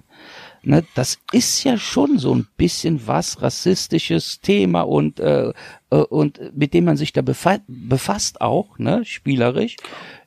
Ne, das ist ja schon so ein bisschen was rassistisches Thema und äh, äh, und mit dem man sich da befa befasst auch, ne, spielerisch.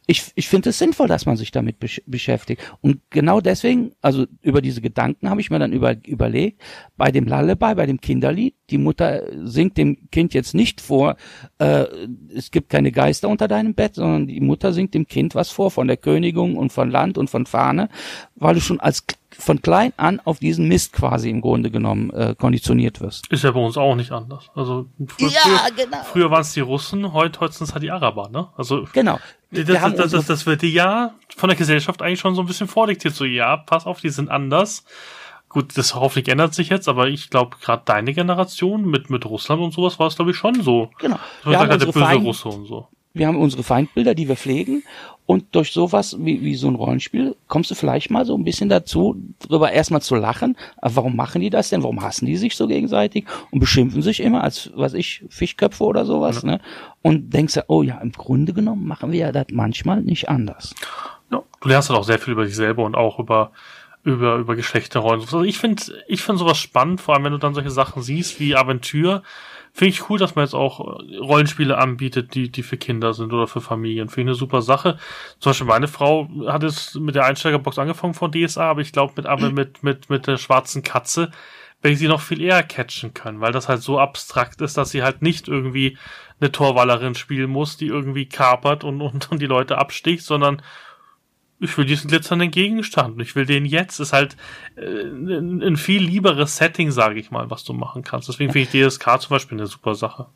Ich, ich finde es sinnvoll, dass man sich damit besch beschäftigt. Und genau deswegen, also über diese Gedanken habe ich mir dann über, überlegt, bei dem Lullaby, bei dem Kinderlied, die Mutter singt dem Kind jetzt nicht vor, äh, es gibt keine Geister unter deinem Bett, sondern die Mutter singt dem Kind was vor von der Königin und von Land und von Fahne, weil du schon als von klein an auf diesen Mist quasi im Grunde genommen äh, konditioniert wirst. Ist ja bei uns auch nicht anders. Also früher, Ja, früher, genau. früher waren es die Russen, heute, heute sind halt die Araber, ne? Also Genau. Das, Wir das, das, das, das wird dir ja von der Gesellschaft eigentlich schon so ein bisschen vordiktiert. So, ja, pass auf, die sind anders. Gut, das hoffentlich ändert sich jetzt, aber ich glaube, gerade deine Generation mit, mit Russland und sowas war es, glaube ich, schon so. Genau. Wir haben, sagt der unsere böse Feind, Russe und so. wir haben unsere Feindbilder, die wir pflegen. Und durch sowas wie, wie so ein Rollenspiel kommst du vielleicht mal so ein bisschen dazu, darüber erstmal zu lachen. Aber warum machen die das denn? Warum hassen die sich so gegenseitig und beschimpfen sich immer als, was ich, Fischköpfe oder sowas, ne? Und denkst du, oh ja, im Grunde genommen machen wir ja das manchmal nicht anders. Ja, du lernst halt auch sehr viel über dich selber und auch über über, über Geschlechterrollen. Also ich finde, ich finde sowas spannend, vor allem wenn du dann solche Sachen siehst wie Aventur. Finde ich cool, dass man jetzt auch Rollenspiele anbietet, die, die für Kinder sind oder für Familien. Finde ich eine super Sache. Zum Beispiel meine Frau hat es mit der Einsteigerbox angefangen von DSA, aber ich glaube mit, aber mit, mit, mit der schwarzen Katze werde ich sie noch viel eher catchen können, weil das halt so abstrakt ist, dass sie halt nicht irgendwie eine Torwallerin spielen muss, die irgendwie kapert und, und, und die Leute absticht, sondern ich will diesen glitzernden Gegenstand ich will den jetzt. Ist halt äh, ein, ein viel lieberes Setting, sage ich mal, was du machen kannst. Deswegen finde ich DSK zum Beispiel eine super Sache.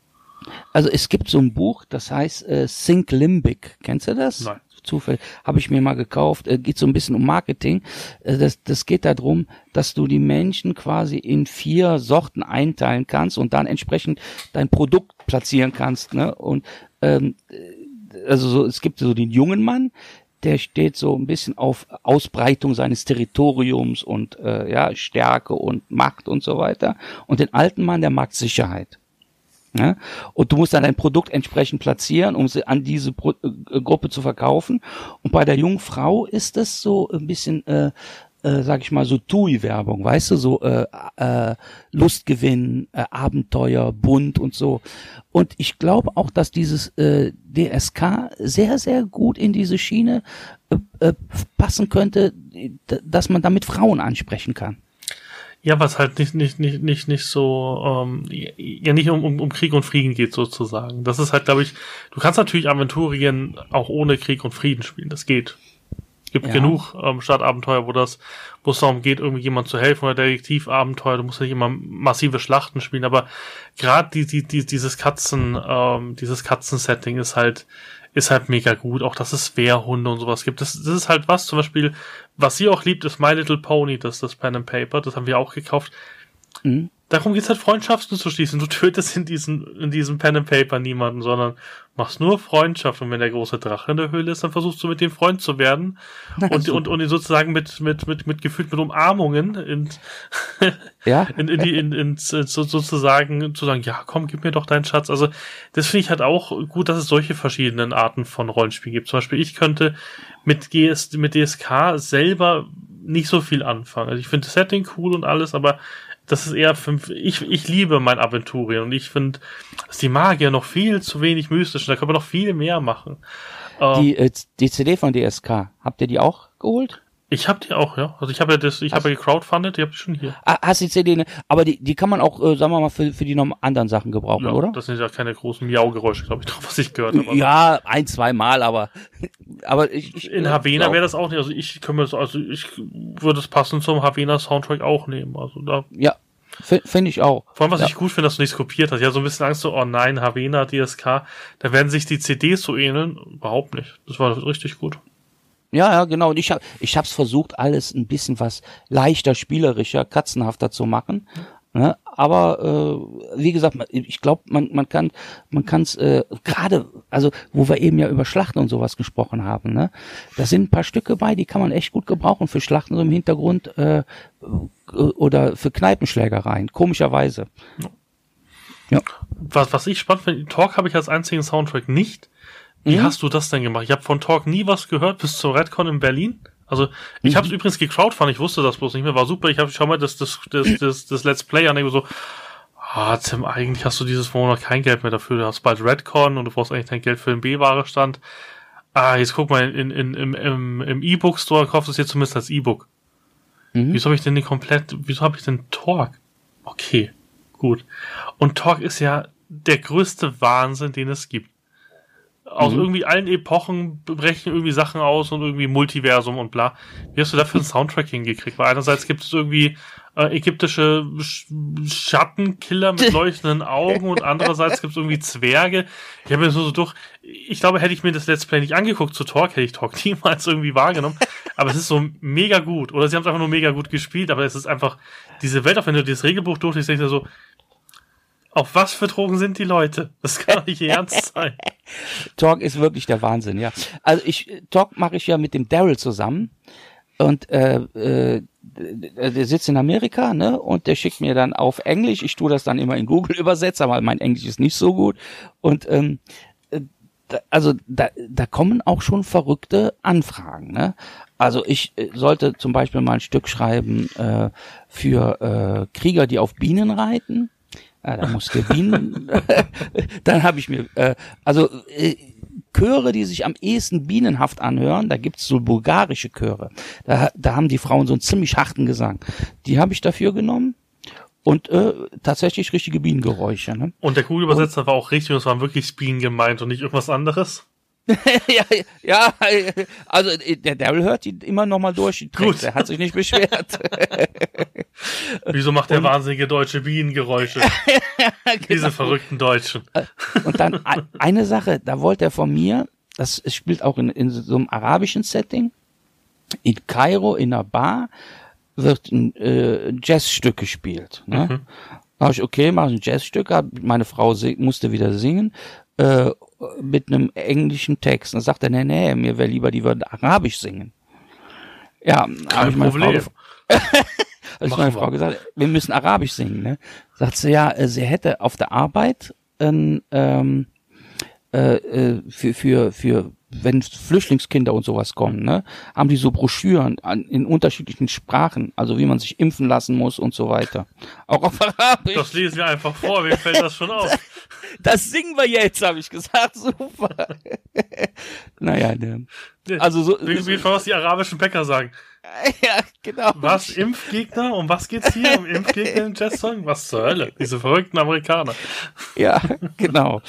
Also es gibt so ein Buch, das heißt äh, Think Limbic. Kennst du das? Nein. Zufall habe ich mir mal gekauft. Äh, geht so ein bisschen um Marketing. Äh, das, das geht darum, dass du die Menschen quasi in vier Sorten einteilen kannst und dann entsprechend dein Produkt platzieren kannst. Ne? Und ähm, also so, es gibt so den jungen Mann, der steht so ein bisschen auf Ausbreitung seines Territoriums und äh, ja Stärke und Macht und so weiter. Und den alten Mann, der mag Sicherheit. Ja? Und du musst dann dein Produkt entsprechend platzieren, um sie an diese Pro äh, Gruppe zu verkaufen. Und bei der jungen Frau ist es so ein bisschen äh, äh, sag ich mal, so TUI-Werbung, weißt du, so äh, äh, Lustgewinn, äh, Abenteuer, bunt und so. Und ich glaube auch, dass dieses äh, DSK sehr, sehr gut in diese Schiene äh, äh, passen könnte, dass man damit Frauen ansprechen kann. Ja, was halt nicht, nicht, nicht, nicht, nicht so, ähm, ja nicht um, um, um Krieg und Frieden geht sozusagen. Das ist halt, glaube ich, du kannst natürlich Aventurien auch ohne Krieg und Frieden spielen, das geht. Es gibt ja. genug ähm, Stadtabenteuer, wo das, wo es darum geht, irgendwie jemand zu helfen oder Detektivabenteuer, du musst nicht immer massive Schlachten spielen, aber gerade die, die, die, dieses Katzen, ähm, dieses Katzensetting ist halt, ist halt mega gut. Auch dass es Wehrhunde und sowas gibt. Das, das ist halt was, zum Beispiel, was sie auch liebt, ist My Little Pony, das ist das Pen and Paper, das haben wir auch gekauft. Mhm darum geht's halt Freundschaften zu schließen. Du tötest in diesem, in diesem Pen and Paper niemanden, sondern machst nur Freundschaft. Und wenn der große Drache in der Höhle ist, dann versuchst du mit dem Freund zu werden. Und, und, und ihn sozusagen mit, mit, mit, mit gefühlt mit Umarmungen in, ja? in, in die, in, in, so, sozusagen, zu sagen, ja, komm, gib mir doch deinen Schatz. Also, das finde ich halt auch gut, dass es solche verschiedenen Arten von Rollenspielen gibt. Zum Beispiel, ich könnte mit GS, mit DSK selber nicht so viel anfangen. Also ich finde das Setting cool und alles, aber das ist eher fünf. Ich, ich liebe mein Aventurien und ich finde, dass die Magier noch viel zu wenig mystisch. Da können wir noch viel mehr machen. Die, ähm, äh, die CD von DSK, habt ihr die auch geholt? Ich habe die auch, ja. Also ich habe ja das, ich habe ja gecrowdfundet, die habe ich schon hier. Ah, hast die CD, ne? aber die, die kann man auch, äh, sagen wir mal, für, für die noch anderen Sachen gebrauchen, ja, oder? Das sind ja keine großen Miau-Geräusche, glaube ich, drauf, was ich gehört habe. Ja, ein, zwei Mal, aber, aber ich. In Havena wäre das auch nicht, also ich können wir also ich würde es passend zum Havena Soundtrack auch nehmen, also da. Ja. Finde ich auch. Vor allem, was ja. ich gut finde, dass du nichts kopiert hast. Ja, so ein bisschen Angst so, oh nein, Havena, DSK, da werden sich die CDs so ähneln. Überhaupt nicht. Das war richtig gut. Ja, ja, genau. Und ich habe ich hab's versucht, alles ein bisschen was leichter, spielerischer, katzenhafter zu machen. Ne? Aber äh, wie gesagt, ich glaube, man, man kann man kann's äh, gerade, also wo wir eben ja über Schlachten und sowas gesprochen haben, ne? Da sind ein paar Stücke bei, die kann man echt gut gebrauchen für Schlachten so im Hintergrund äh, oder für Kneipenschlägereien, komischerweise. Ja. Was, was ich spannend finde, Talk habe ich als einzigen Soundtrack nicht. Wie mhm. hast du das denn gemacht? Ich habe von Talk nie was gehört bis zur Redcon in Berlin. Also ich mhm. habe es übrigens gecrowdfund, ich wusste das bloß nicht mehr, war super. Ich habe schau mal das das das das, das Let's Play an, so, ah Tim, eigentlich hast du dieses Monat kein Geld mehr dafür. Du hast bald Redcon und du brauchst eigentlich dein Geld für den B-Ware Stand. Ah, jetzt guck mal in in im im im E-Book Store kaufst du es jetzt zumindest als E-Book. Mhm. Wieso habe ich denn den komplett? Wieso habe ich denn Talk? Okay, gut. Und Talk ist ja der größte Wahnsinn, den es gibt aus mhm. irgendwie allen Epochen brechen irgendwie Sachen aus und irgendwie Multiversum und bla. Wie hast du da für einen Soundtrack hingekriegt? Weil einerseits gibt es irgendwie äh, ägyptische Sch Schattenkiller mit leuchtenden Augen und andererseits gibt es irgendwie Zwerge. Ich habe mir so, so durch. Ich glaube, hätte ich mir das Let's Play nicht angeguckt zu Talk, hätte ich Talk niemals irgendwie wahrgenommen. aber es ist so mega gut. Oder sie haben es einfach nur mega gut gespielt, aber es ist einfach diese Welt, auch wenn du dieses Regelbuch durchliest, denkst du so, auf was für Drogen sind die Leute? Das kann doch nicht ernst sein. Talk ist wirklich der Wahnsinn, ja. Also ich Talk mache ich ja mit dem Daryl zusammen und äh, äh, der sitzt in Amerika, ne? Und der schickt mir dann auf Englisch. Ich tue das dann immer in Google übersetzen, aber mein Englisch ist nicht so gut. Und ähm, äh, also da, da kommen auch schon verrückte Anfragen, ne? Also ich äh, sollte zum Beispiel mal ein Stück schreiben äh, für äh, Krieger, die auf Bienen reiten. Ja, da musste Bienen. dann habe ich mir, äh, also äh, Chöre, die sich am ehesten bienenhaft anhören, da gibt's so bulgarische Chöre. Da, da haben die Frauen so einen ziemlich harten Gesang. Die habe ich dafür genommen und äh, tatsächlich richtige Bienengeräusche. Ne? Und der Google-Übersetzer war auch richtig und es waren wirklich Bienen gemeint und nicht irgendwas anderes. ja, ja, also der Devil hört die immer noch mal durch. Die Gut. Er hat sich nicht beschwert. Wieso macht der wahnsinnige Deutsche Bienengeräusche? genau. Diese verrückten Deutschen. Und dann eine Sache, da wollte er von mir, das spielt auch in, in so einem arabischen Setting, in Kairo, in einer Bar, wird ein äh, Jazzstück gespielt. Ne? Mhm. Da habe ich, okay, mach ein Jazzstück, meine Frau musste wieder singen, äh, mit einem englischen Text. Und dann sagt er, nee, nee, mir wäre lieber, die würden Arabisch singen. Ja, habe ich meine. Frau, habe ich meine Frau gesagt, wir müssen Arabisch singen. Ne? Sagt sie, ja, äh, sie hätte auf der Arbeit ein, ähm, äh, äh, für, für, für wenn Flüchtlingskinder und sowas kommen, ne, haben die so Broschüren an, in unterschiedlichen Sprachen, also wie man sich impfen lassen muss und so weiter. Auch auf Arabisch. Das lesen wir einfach vor, mir fällt das schon auf. Das singen wir jetzt, habe ich gesagt. Super. naja, ne. Also so. Wie, wie was die arabischen Bäcker sagen. Ja, genau. Was, Impfgegner? Um was geht's hier? Um Impfgegner im Jazz-Song? Was zur Hölle? Diese verrückten Amerikaner. Ja, genau.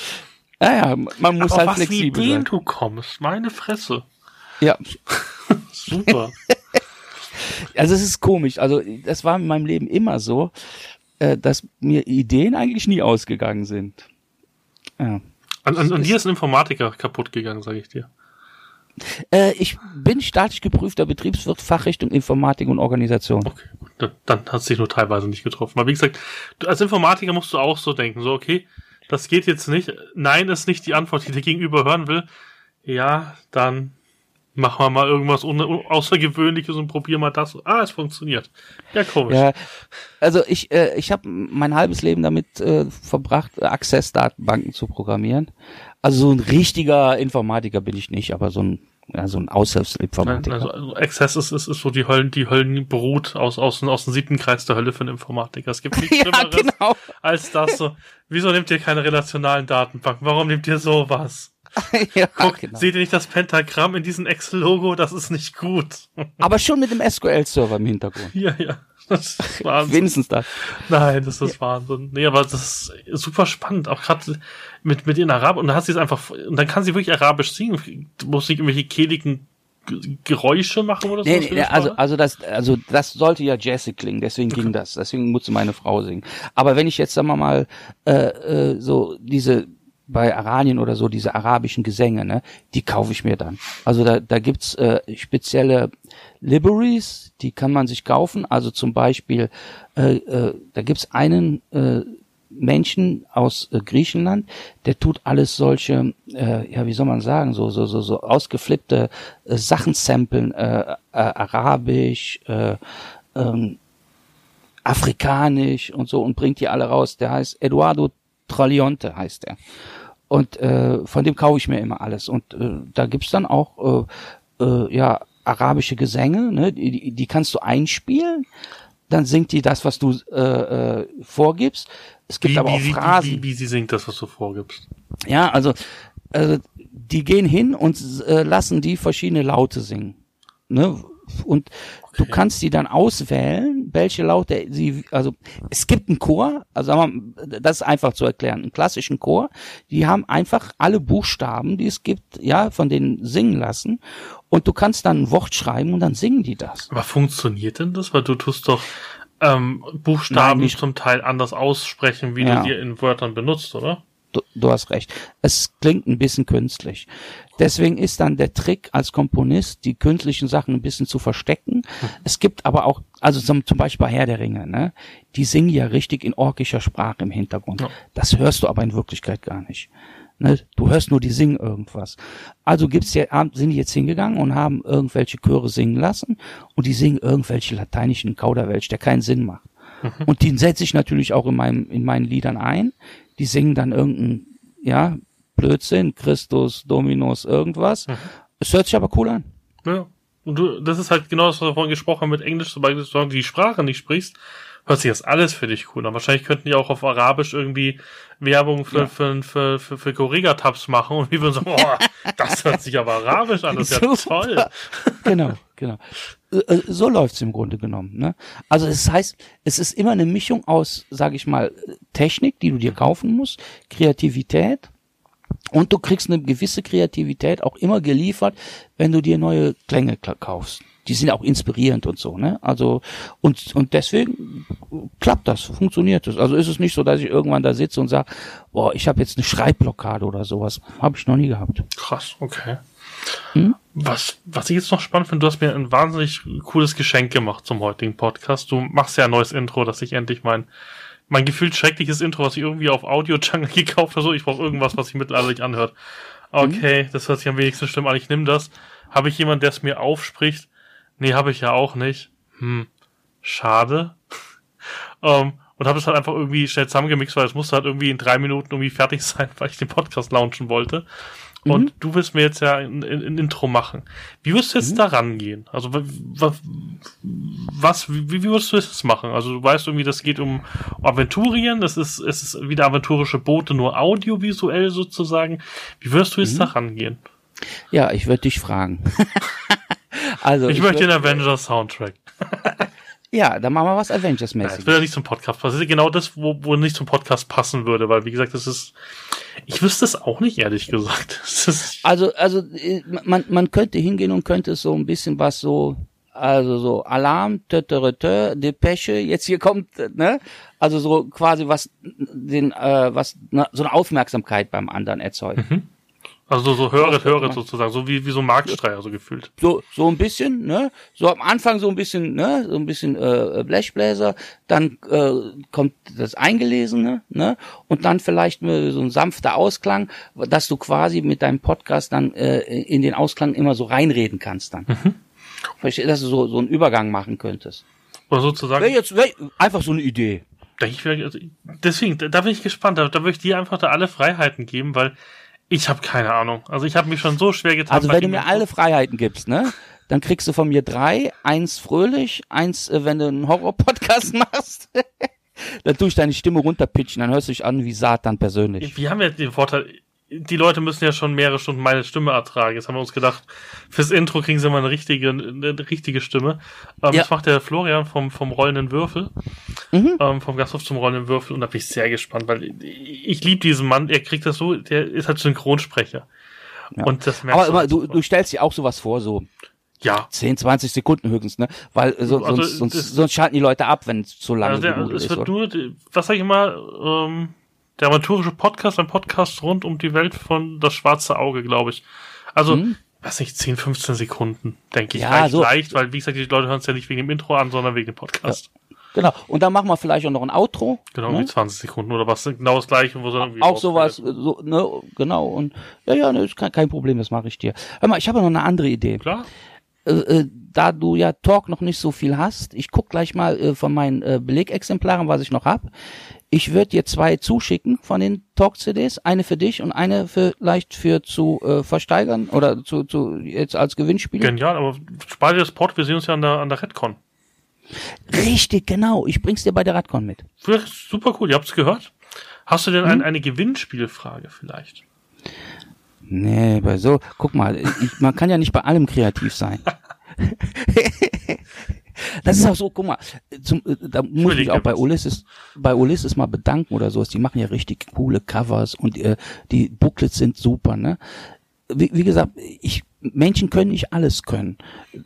Naja, man muss Aber halt was flexibel Ideen sein. du kommst, meine Fresse. Ja. Super. also es ist komisch. Also das war in meinem Leben immer so, äh, dass mir Ideen eigentlich nie ausgegangen sind. Ja. An, an, an dir ist ein Informatiker kaputt gegangen, sage ich dir. Äh, ich bin staatlich geprüfter Betriebswirt, Fachrichtung Informatik und Organisation. Okay, gut. Dann, dann hat es sich nur teilweise nicht getroffen. Aber wie gesagt, du, als Informatiker musst du auch so denken, so okay, das geht jetzt nicht. Nein ist nicht die Antwort, die der Gegenüber hören will. Ja, dann machen wir mal irgendwas Außergewöhnliches und probieren mal das. Ah, es funktioniert. Ja, komisch. Ja, also ich, äh, ich habe mein halbes Leben damit äh, verbracht, Access-Datenbanken zu programmieren. Also so ein richtiger Informatiker bin ich nicht, aber so ein ja, so ein Aushilfsinformatiker. Also, also Access ist, ist, ist so die Höllen, die Höllenbrut aus, aus, aus dem siebten Kreis der Hölle für einen Informatiker. Es gibt nichts ja, Schlimmeres genau. als das so. Wieso nehmt ihr keine relationalen Datenbanken? Warum nehmt ihr sowas? ja, Guck, genau. seht ihr nicht das Pentagramm in diesem Excel-Logo? Das ist nicht gut. Aber schon mit dem SQL-Server im Hintergrund. Ja, ja. Das ist Wahnsinn. Wenigstens das. Nein, das ist ja. Wahnsinn. Nee, aber das ist super spannend. Auch gerade mit, mit den Arab und dann hast sie es einfach, und dann kann sie wirklich Arabisch singen. Du musst nicht irgendwelche kehligen Geräusche machen oder so? Nee, nee, also, also das, also das sollte ja jazzig klingen, deswegen okay. ging das. Deswegen musste meine Frau singen. Aber wenn ich jetzt, sagen wir mal, äh, äh, so diese bei Aranien oder so diese arabischen Gesänge, ne, die kaufe ich mir dann. Also da, da gibt's äh, spezielle Libraries, die kann man sich kaufen. Also zum Beispiel, äh, äh, da gibt's einen äh, Menschen aus äh, Griechenland, der tut alles solche, äh, ja, wie soll man sagen, so so so so ausgeflippte äh, Sachen samplen, äh, äh, arabisch, äh, ähm, afrikanisch und so und bringt die alle raus. Der heißt Eduardo Tralionte heißt er. Und äh, von dem kaufe ich mir immer alles. Und äh, da gibt's dann auch äh, äh, ja arabische Gesänge, ne? die, die kannst du einspielen. Dann singt die das, was du äh, äh, vorgibst. Es gibt wie, aber auch wie, Phrasen. Wie, wie, wie sie singt das, was du vorgibst. Ja, also, also die gehen hin und äh, lassen die verschiedene Laute singen. Ne? Und okay. du kannst die dann auswählen, welche Laute sie, also es gibt einen Chor, also sagen wir, das ist einfach zu erklären, einen klassischen Chor, die haben einfach alle Buchstaben, die es gibt, ja, von denen singen lassen und du kannst dann ein Wort schreiben und dann singen die das. Aber funktioniert denn das? Weil du tust doch ähm, Buchstaben Nein, zum Teil anders aussprechen, wie ja. du die in Wörtern benutzt, oder? Du, du hast recht. Es klingt ein bisschen künstlich. Deswegen ist dann der Trick als Komponist, die künstlichen Sachen ein bisschen zu verstecken. Hm. Es gibt aber auch, also zum, zum Beispiel bei Herr der Ringe, ne? Die singen ja richtig in orkischer Sprache im Hintergrund. Ja. Das hörst du aber in Wirklichkeit gar nicht. Ne? Du hörst nur, die singen irgendwas. Also gibt's ja, sind die jetzt hingegangen und haben irgendwelche Chöre singen lassen und die singen irgendwelche lateinischen Kauderwelsch, der keinen Sinn macht. Mhm. Und den setze ich natürlich auch in, meinem, in meinen Liedern ein. Die singen dann irgendein, ja, Blödsinn, Christus, Dominus, irgendwas. Mhm. Es hört sich aber cool an. Ja. Und du, das ist halt genau das, was wir vorhin gesprochen haben mit Englisch, sobald du die Sprache nicht sprichst, hört sich das alles für dich cool an. Wahrscheinlich könnten die auch auf Arabisch irgendwie Werbung für, ja. für, für, für, für Corriga-Tabs machen und wir würden so, boah, das hört sich aber Arabisch an, das ist ja toll. genau, genau. Äh, äh, so läuft's im Grunde genommen. Ne? Also es heißt, es ist immer eine Mischung aus, sage ich mal, Technik, die du dir kaufen musst, Kreativität und du kriegst eine gewisse Kreativität auch immer geliefert, wenn du dir neue Klänge kaufst. Die sind auch inspirierend und so, ne? Also und und deswegen klappt das, funktioniert das. Also ist es nicht so, dass ich irgendwann da sitze und sage, boah, ich habe jetzt eine Schreibblockade oder sowas. Habe ich noch nie gehabt. Krass, okay. Hm? Was, was ich jetzt noch spannend finde, du hast mir ein wahnsinnig cooles Geschenk gemacht zum heutigen Podcast. Du machst ja ein neues Intro, dass ich endlich mein mein gefühlt schreckliches Intro, was ich irgendwie auf Audio Jungle gekauft habe. So, ich brauche irgendwas, was sich mittlerweile nicht anhört. Okay, mhm. das hört sich am wenigsten schlimm an. Ich nehme das. Habe ich jemand, der es mir aufspricht? Nee, habe ich ja auch nicht. Hm, schade. um, ähm, und habe es halt einfach irgendwie schnell zusammengemixt, weil es musste halt irgendwie in drei Minuten irgendwie fertig sein, weil ich den Podcast launchen wollte. Und mhm. du willst mir jetzt ja ein, ein, ein, Intro machen. Wie wirst du jetzt mhm. da rangehen? Also was, wie, wie wirst du das machen? Also du weißt irgendwie, das geht um Aventurien, das ist, es ist wieder aventurische Boote, nur audiovisuell sozusagen. Wie wirst du jetzt mhm. da rangehen? Ja, ich würde dich fragen. also ich, ich möchte den Avengers Soundtrack. Ja, dann machen wir was Avengers-mäßig. Ja, das würde ja nicht zum Podcast passen. Das ist genau das, wo, wo nicht zum Podcast passen würde, weil, wie gesagt, das ist, ich wüsste es auch nicht, ehrlich gesagt. also, also, äh, man, man könnte hingehen und könnte so ein bisschen was so, also so Alarm, tötötötö, Depesche, jetzt hier kommt, ne? Also so quasi was, den, äh, was, na, so eine Aufmerksamkeit beim anderen erzeugt. Mhm. Also so, so höret, höret sozusagen, so wie, wie so Marktstreicher so gefühlt. So, so ein bisschen, ne? So am Anfang so ein bisschen, ne? So ein bisschen äh, Blechbläser, dann äh, kommt das Eingelesene, ne? Und dann vielleicht so ein sanfter Ausklang, dass du quasi mit deinem Podcast dann äh, in den Ausklang immer so reinreden kannst dann. Mhm. Verstehst dass du so, so einen Übergang machen könntest. Oder sozusagen. Wäre jetzt wär einfach so eine Idee. Also, deswegen, da bin ich gespannt. Da, da würde ich dir einfach da alle Freiheiten geben, weil ich habe keine Ahnung. Also ich habe mich schon so schwer getan. Also wenn du mir alle Freiheiten gibst, ne? Dann kriegst du von mir drei, eins fröhlich, eins, äh, wenn du einen Horror-Podcast machst. dann tue ich deine Stimme runterpitchen, dann hörst du dich an wie Satan persönlich. Wir haben ja den Vorteil, die Leute müssen ja schon mehrere Stunden meine Stimme ertragen. Jetzt haben wir uns gedacht, fürs Intro kriegen sie mal eine richtige, eine richtige Stimme. Ähm, ja. Das macht der Florian vom, vom Rollenden Würfel, mhm. ähm, vom Gasthof zum Rollenden Würfel und da bin ich sehr gespannt, weil ich liebe diesen Mann, er kriegt das so, der ist halt Synchronsprecher. Ja. Und das merkst Aber, aber du, du stellst dir auch sowas vor, so ja. 10, 20 Sekunden höchstens, ne? Weil äh, so, also, sonst, sonst, sonst schalten die Leute ab, wenn es zu lange also der, es ist. Wird oder? nur, was sag ich mal, ähm, der amateurische Podcast, ein Podcast rund um die Welt von Das Schwarze Auge, glaube ich. Also, hm. weiß nicht, 10, 15 Sekunden, denke ich. Ja, reicht so. leicht, weil, wie gesagt, die Leute hören es ja nicht wegen dem Intro an, sondern wegen dem Podcast. Ja. Genau. Und dann machen wir vielleicht auch noch ein Outro. Genau, ne? 20 Sekunden oder was, genau das gleiche, wo irgendwie Auch sowas, so, ne, genau. Und, ja, ja, ne, ist kein, kein Problem, das mache ich dir. Hör mal, ich habe noch eine andere Idee. Klar. Äh, äh, da du ja Talk noch nicht so viel hast, ich guck gleich mal äh, von meinen äh, Belegexemplaren, was ich noch hab. Ich würde dir zwei zuschicken von den Talk-CDs, eine für dich und eine vielleicht für zu äh, versteigern oder zu, zu jetzt als Gewinnspiel. Genial, aber spare dir das Port, wir sehen uns ja an der, an der Redcon. Richtig, genau. Ich bring's dir bei der Redcon mit. Super cool, ihr habt's gehört. Hast du denn hm? ein, eine Gewinnspielfrage vielleicht? Nee, bei so, guck mal, ich, man kann ja nicht bei allem kreativ sein. Das ist auch so, guck mal, zum, äh, da muss ich auch bei Ulysses, bei Ulysses mal bedanken oder sowas. Die machen ja richtig coole Covers und äh, die Booklets sind super, ne? Wie, wie gesagt, ich, Menschen können nicht alles können.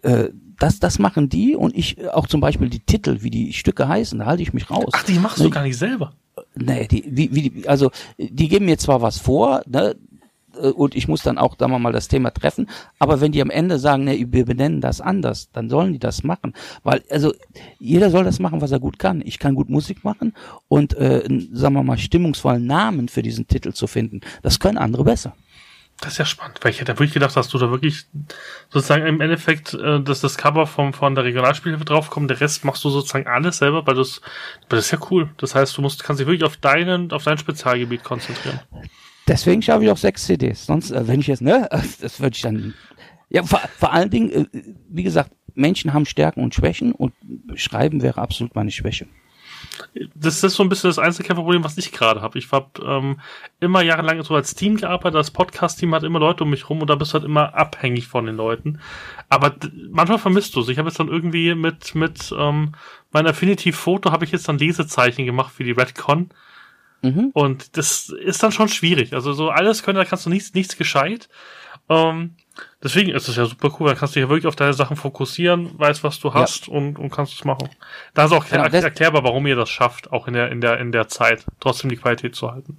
Äh, das, das machen die und ich äh, auch zum Beispiel die Titel, wie die Stücke heißen, da halte ich mich raus. Ach, die machst ne, du gar nicht selber. Nee, die, wie, wie, also die geben mir zwar was vor, ne, äh, und ich muss dann auch, sagen wir mal, das Thema treffen. Aber wenn die am Ende sagen, ne, wir benennen das anders, dann sollen die das machen. Weil, also, jeder soll das machen, was er gut kann. Ich kann gut Musik machen und, äh, sagen wir mal, stimmungsvollen Namen für diesen Titel zu finden. Das können andere besser. Das ist ja spannend, weil ich hätte wirklich gedacht, dass du da wirklich sozusagen im Endeffekt, äh, dass das Cover vom, von der Regionalspielhilfe draufkommt, der Rest machst du sozusagen alles selber, weil das, weil das ist ja cool. Das heißt, du musst, kannst dich wirklich auf deinen, auf dein Spezialgebiet konzentrieren. Deswegen schaffe ich auch sechs CDs. Sonst, äh, wenn ich jetzt, ne, das würde ich dann Ja, vor, vor allen Dingen, äh, wie gesagt, Menschen haben Stärken und Schwächen und Schreiben wäre absolut meine Schwäche. Das ist so ein bisschen das Einzelkämpferproblem, was ich gerade habe. Ich habe ähm, immer jahrelang so als Team gearbeitet, das Podcast-Team hat immer Leute um mich rum und da bist du halt immer abhängig von den Leuten. Aber manchmal vermisst du es. Ich habe jetzt dann irgendwie mit, mit ähm, meinem Affinity-Foto habe ich jetzt dann Lesezeichen gemacht für die Redcon. Mhm. Und das ist dann schon schwierig. Also so alles können, da kannst du nichts, nichts gescheit. Ähm, deswegen ist es ja super cool, da kannst du dich ja wirklich auf deine Sachen fokussieren, weißt, was du hast ja. und, und kannst es machen. Da ist auch genau, erklärbar, warum ihr das schafft, auch in der, in der, in der Zeit, trotzdem die Qualität zu halten.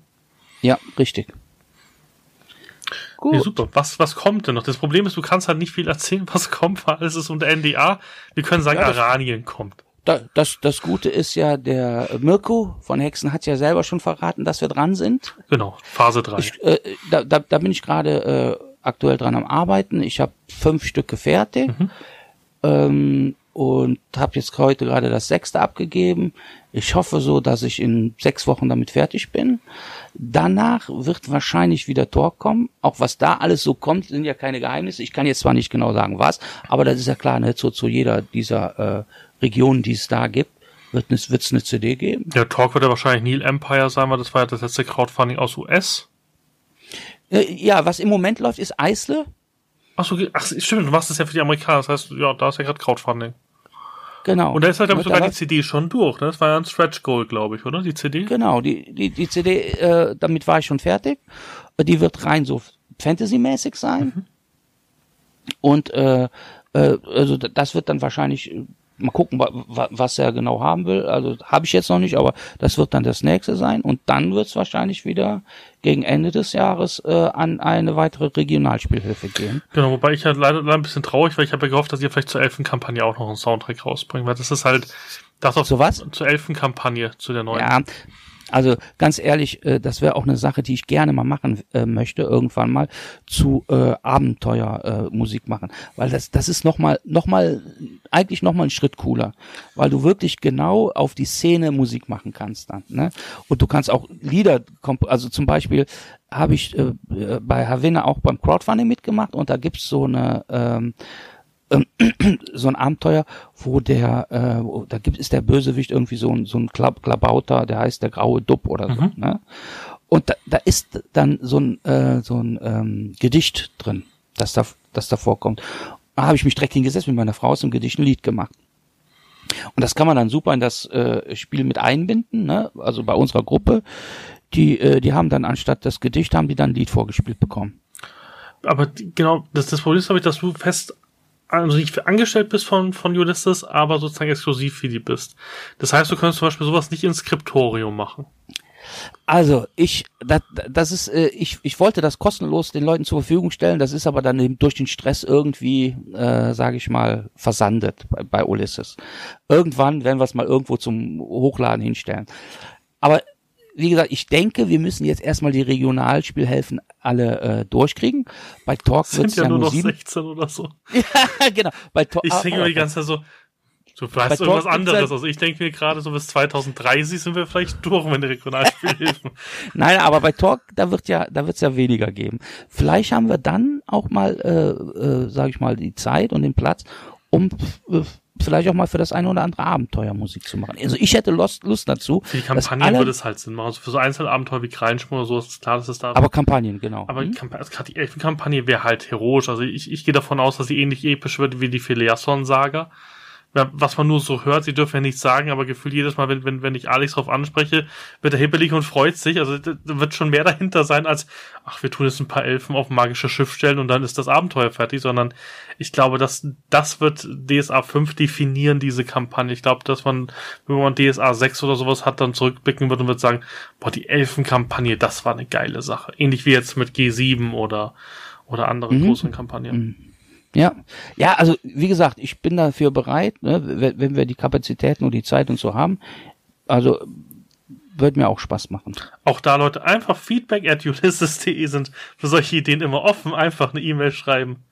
Ja, richtig. Gut. Nee, super. Was, was kommt denn noch? Das Problem ist, du kannst halt nicht viel erzählen, was kommt, weil alles ist unter NDA. Wir können sagen, ja, Aranien kommt. Da, das, das Gute ist ja, der Mirko von Hexen hat ja selber schon verraten, dass wir dran sind. Genau, Phase 3. Ich, äh, da, da, da bin ich gerade äh, aktuell dran am Arbeiten. Ich habe fünf Stücke fertig mhm. ähm, und habe jetzt heute gerade das sechste abgegeben. Ich hoffe so, dass ich in sechs Wochen damit fertig bin. Danach wird wahrscheinlich wieder Talk kommen. Auch was da alles so kommt, sind ja keine Geheimnisse. Ich kann jetzt zwar nicht genau sagen, was, aber das ist ja klar, ne, so zu jeder dieser äh, Regionen, die es da gibt, wird es wird's eine CD geben. Der Talk wird ja wahrscheinlich Neil Empire sein, weil das war ja das letzte Crowdfunding aus US. Äh, ja, was im Moment läuft, ist Eisle. Ach so, ach, stimmt, du machst das ja für die Amerikaner, das heißt, ja, da ist ja gerade Crowdfunding. Genau. Und da ist halt, glaube ich, sogar die CD schon durch, ne? Das war ja ein Stretch Goal, glaube ich, oder? Die CD? Genau, die, die, die CD, äh, damit war ich schon fertig. Die wird rein so Fantasy-mäßig sein. Mhm. Und äh, äh, also das wird dann wahrscheinlich mal gucken, was er genau haben will. Also habe ich jetzt noch nicht, aber das wird dann das nächste sein. Und dann wird es wahrscheinlich wieder gegen Ende des Jahres äh, an eine weitere Regionalspielhilfe gehen. Genau, wobei ich halt leider, leider ein bisschen traurig, weil ich habe ja gehofft, dass ihr vielleicht zur Elfenkampagne auch noch einen Soundtrack rausbringt, weil das ist halt das auch zu was? Zur Elfenkampagne, zu der neuen. Ja, also ganz ehrlich, äh, das wäre auch eine Sache, die ich gerne mal machen äh, möchte, irgendwann mal zu äh, Abenteuermusik äh, machen, weil das das ist noch mal noch mal eigentlich noch mal ein Schritt cooler, weil du wirklich genau auf die Szene Musik machen kannst dann, ne? Und du kannst auch Lieder, also zum Beispiel habe ich äh, bei Havana auch beim Crowdfunding mitgemacht und da gibt's so eine ähm, so ein Abenteuer, wo der, äh, wo, da gibt ist der Bösewicht irgendwie so ein so ein Klab Klabauter, der heißt der graue Dupp oder so. Mhm. Ne? Und da, da ist dann so ein äh, so ein ähm, Gedicht drin, das da das da vorkommt. Da habe ich mich direkt hingesetzt mit meiner Frau aus dem Gedicht ein Lied gemacht. Und das kann man dann super in das äh, Spiel mit einbinden, ne? Also bei unserer Gruppe, die äh, die haben dann anstatt das Gedicht haben die dann ein Lied vorgespielt bekommen. Aber genau, das, das Problem ist, glaube ich, dass du fest also nicht angestellt bist von, von Ulysses, aber sozusagen exklusiv für die bist. Das heißt, du könntest zum Beispiel sowas nicht ins Skriptorium machen. Also ich, das, das ist, äh, ich, ich wollte das kostenlos den Leuten zur Verfügung stellen. Das ist aber dann eben durch den Stress irgendwie, äh, sage ich mal, versandet bei, bei Ulysses. Irgendwann werden wir es mal irgendwo zum Hochladen hinstellen. Aber wie gesagt, ich denke, wir müssen jetzt erstmal die Regionalspielhelfen alle äh, durchkriegen. Bei Talk wird es ja, ja nur noch 7. 16 oder so. ja, genau. Bei Talk, ich denke mir die ganze Zeit so, du weißt irgendwas anderes. Also ich denke mir gerade so bis 2030 sind wir vielleicht durch mit den Regionalspielhilfen. Nein, aber bei Talk, da wird ja, da wird es ja weniger geben. Vielleicht haben wir dann auch mal, äh, äh, sage ich mal, die Zeit und den Platz, um äh, vielleicht auch mal für das eine oder andere Abenteuer Musik zu machen. Also ich hätte Lust, Lust dazu. Für die Kampagnen würde es halt Sinn machen. Also für so Einzelabenteuer wie Kreinschmur oder so ist klar, dass es da. Aber Kampagnen, genau. Aber hm? also die Elfenkampagne wäre halt heroisch. Also ich, ich gehe davon aus, dass sie ähnlich episch wird wie die Phileason-Saga was man nur so hört, sie dürfen ja nichts sagen, aber gefühlt jedes Mal, wenn, wenn, wenn ich Alex drauf anspreche, wird er hippelig und freut sich. Also wird schon mehr dahinter sein als, ach, wir tun jetzt ein paar Elfen auf ein magisches Schiff stellen und dann ist das Abenteuer fertig, sondern ich glaube, dass das wird DSA 5 definieren, diese Kampagne. Ich glaube, dass man, wenn man DSA 6 oder sowas hat, dann zurückblicken wird und wird sagen, boah, die Elfenkampagne, das war eine geile Sache. Ähnlich wie jetzt mit G7 oder, oder anderen mhm. großen Kampagnen. Mhm. Ja, ja, also wie gesagt, ich bin dafür bereit, ne, wenn wir die Kapazitäten und die Zeit und so haben. Also wird mir auch Spaß machen. Auch da, Leute, einfach feedback at ulysses.de sind für solche Ideen immer offen. Einfach eine E-Mail schreiben.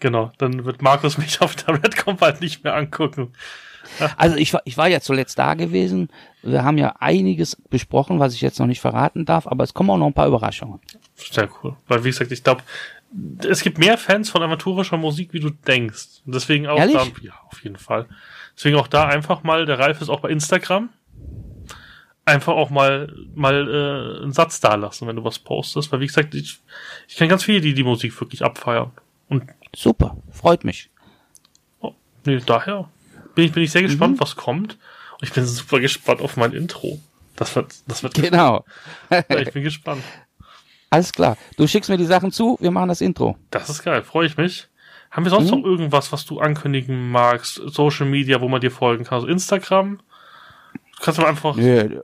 Genau, dann wird Markus mich auf der Redcom bald nicht mehr angucken. Also ich war, ich war ja zuletzt da gewesen. Wir haben ja einiges besprochen, was ich jetzt noch nicht verraten darf, aber es kommen auch noch ein paar Überraschungen. Sehr cool. Weil, wie gesagt, ich glaube, es gibt mehr Fans von amateurischer Musik, wie du denkst. Deswegen auch Ehrlich? da, ja, auf jeden Fall. Deswegen auch da einfach mal, der Ralf ist auch bei Instagram. Einfach auch mal, mal äh, einen Satz da lassen, wenn du was postest. Weil, wie gesagt, ich, ich kenne ganz viele, die die Musik wirklich abfeiern. Und Super, freut mich. oh, nee, daher bin ich, bin ich sehr Mhm. gespannt, was kommt. Und ich bin super gespannt auf mein Intro. Das wird, das wird, Genau. ja, ich bin gespannt. Alles klar. Du schickst mir die Sachen zu, wir machen das Intro. Das ist geil, freue ich mich. Haben wir sonst Mhm. noch irgendwas, was du ankündigen magst? Social Media, wo man dir folgen kann? Also Instagram? Du kannst mal einfach. Du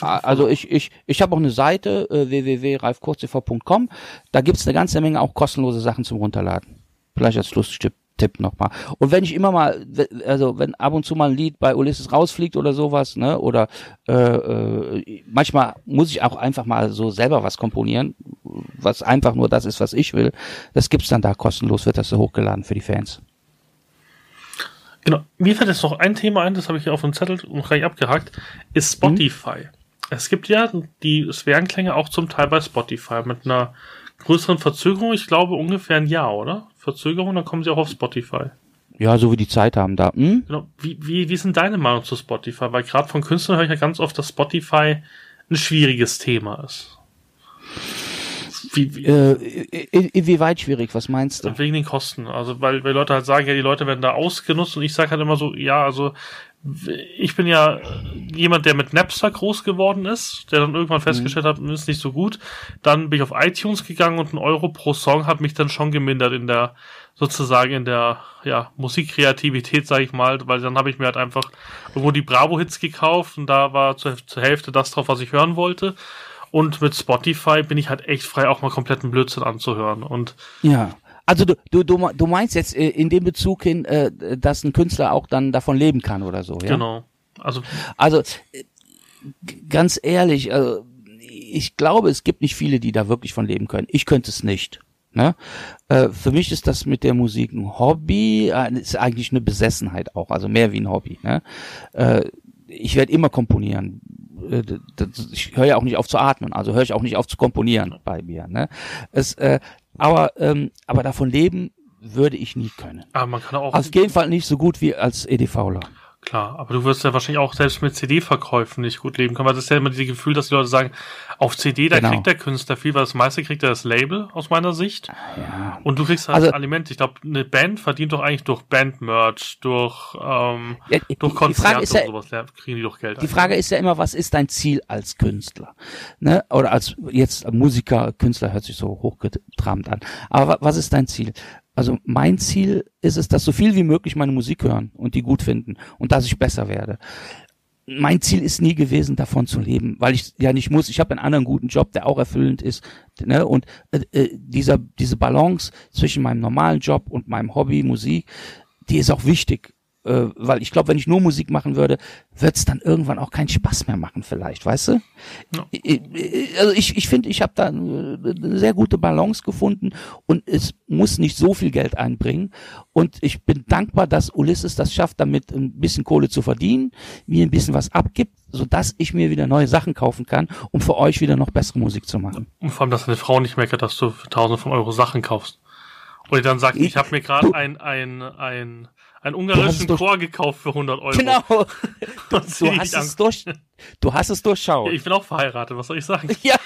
Ah, Also ich, ich, ich habe auch eine Seite, äh, www.ralfkurztv.com. Da gibt's eine ganze Menge auch kostenlose Sachen zum Runterladen. Vielleicht als Schlusstipp Tipp nochmal. Und wenn ich immer mal, also wenn ab und zu mal ein Lied bei Ulysses rausfliegt oder sowas, ne, oder äh, äh, manchmal muss ich auch einfach mal so selber was komponieren, was einfach nur das ist, was ich will. Das gibt's dann da kostenlos, wird das so hochgeladen für die Fans. Genau. Mir fällt jetzt noch ein Thema ein, das habe ich hier auf dem Zettel noch gleich abgehakt, ist Spotify. Es gibt ja die Sphärenklänge auch zum Teil bei Spotify mit einer größeren Verzögerung. Ich glaube ungefähr ein Jahr, oder? Verzögerung, dann kommen sie auch auf Spotify. Ja, so wie die Zeit haben da. Hm? Genau. Wie, wie, wie ist denn deine Meinung zu Spotify? Weil gerade von Künstlern höre ich ja ganz oft, dass Spotify ein schwieriges Thema ist. Wie, wie, Äh, in- inwieweit schwierig, was meinst du? Wegen den Kosten. Also, weil, weil Leute halt sagen, ja, die Leute werden da ausgenutzt und ich sage halt immer so, ja, also ich bin ja jemand, der mit Napster groß geworden ist, der dann irgendwann festgestellt hat, ist nicht so gut. Dann bin ich auf iTunes gegangen und ein Euro pro Song hat mich dann schon gemindert in der, sozusagen in der, ja, Musikkreativität, sage ich mal, weil dann habe ich mir halt einfach irgendwo die Bravo-Hits gekauft und da war zur, zur Hälfte das drauf, was ich hören wollte. Und mit Spotify bin ich halt echt frei, auch mal kompletten Blödsinn anzuhören. Und Ja. Also du, du, du du meinst jetzt äh, in dem Bezug hin, äh, dass ein Künstler auch dann davon leben kann oder so, ja? genau. Also Also ganz ehrlich, äh, ich glaube, es gibt nicht viele, die da wirklich von leben können. Ich könnte es nicht. Ne? Äh, für mich ist das mit der Musik ein Hobby, ist eigentlich eine Besessenheit auch, also mehr wie ein Hobby. Ne? Äh, ich werde immer komponieren. Ich höre ja auch nicht auf zu atmen, also höre ich auch nicht auf zu komponieren bei mir. Ne? Es, äh, aber, ähm, aber davon leben würde ich nie können. Aber man kann auch, Auf jeden Fall nicht so gut wie als EDVler. Klar, aber du wirst ja wahrscheinlich auch selbst mit CD-Verkäufen nicht gut leben können, weil das ist ja immer dieses Gefühl, dass die Leute sagen, auf CD, da Genau. kriegt der Künstler viel, weil das meiste kriegt er das Label, aus meiner Sicht. Ja. Und du kriegst halt Also- Aliment. Ich glaube, eine Band verdient doch eigentlich durch Bandmerch, durch, ähm, Ja, die- durch Konzerte ist ja- und sowas, ja, kriegen die doch Geld. Die Frage ist ja immer, was ist dein Ziel als Künstler? Ne? Oder als jetzt Musiker, Künstler hört sich so hochgetramt an. Aber wa- was ist dein Ziel? Also mein Ziel ist es, dass so viel wie möglich meine Musik hören und die gut finden und dass ich besser werde. Mein Ziel ist nie gewesen, davon zu leben, weil ich ja nicht muss. Ich habe einen anderen guten Job, der auch erfüllend ist. Ne? Und äh, äh, dieser, diese Balance zwischen meinem normalen Job und meinem Hobby Musik, die ist auch wichtig äh, weil ich glaube, wenn ich nur Musik machen würde, wird es dann irgendwann auch keinen Spaß mehr machen, vielleicht, weißt du? Ja. Ich- ich- Also ich, ich finde, ich habe da äh, eine sehr gute Balance gefunden und es muss nicht so viel Geld einbringen. Und ich bin dankbar, dass Ulysses das schafft, damit ein bisschen Kohle zu verdienen, mir ein bisschen was abgibt, sodass ich mir wieder neue Sachen kaufen kann, um für euch wieder noch bessere Musik zu machen. Und vor allem, dass deine Frau nicht meckert, dass du für tausende von Euro Sachen kaufst. Oder dann sagt, ich habe mir gerade ein, ein, ein, einen ungarischen Chor gekauft für 100 Euro. Genau. Du, du hast es durch, du hast es durchschaut. Ich bin auch verheiratet, was soll ich sagen? Ja.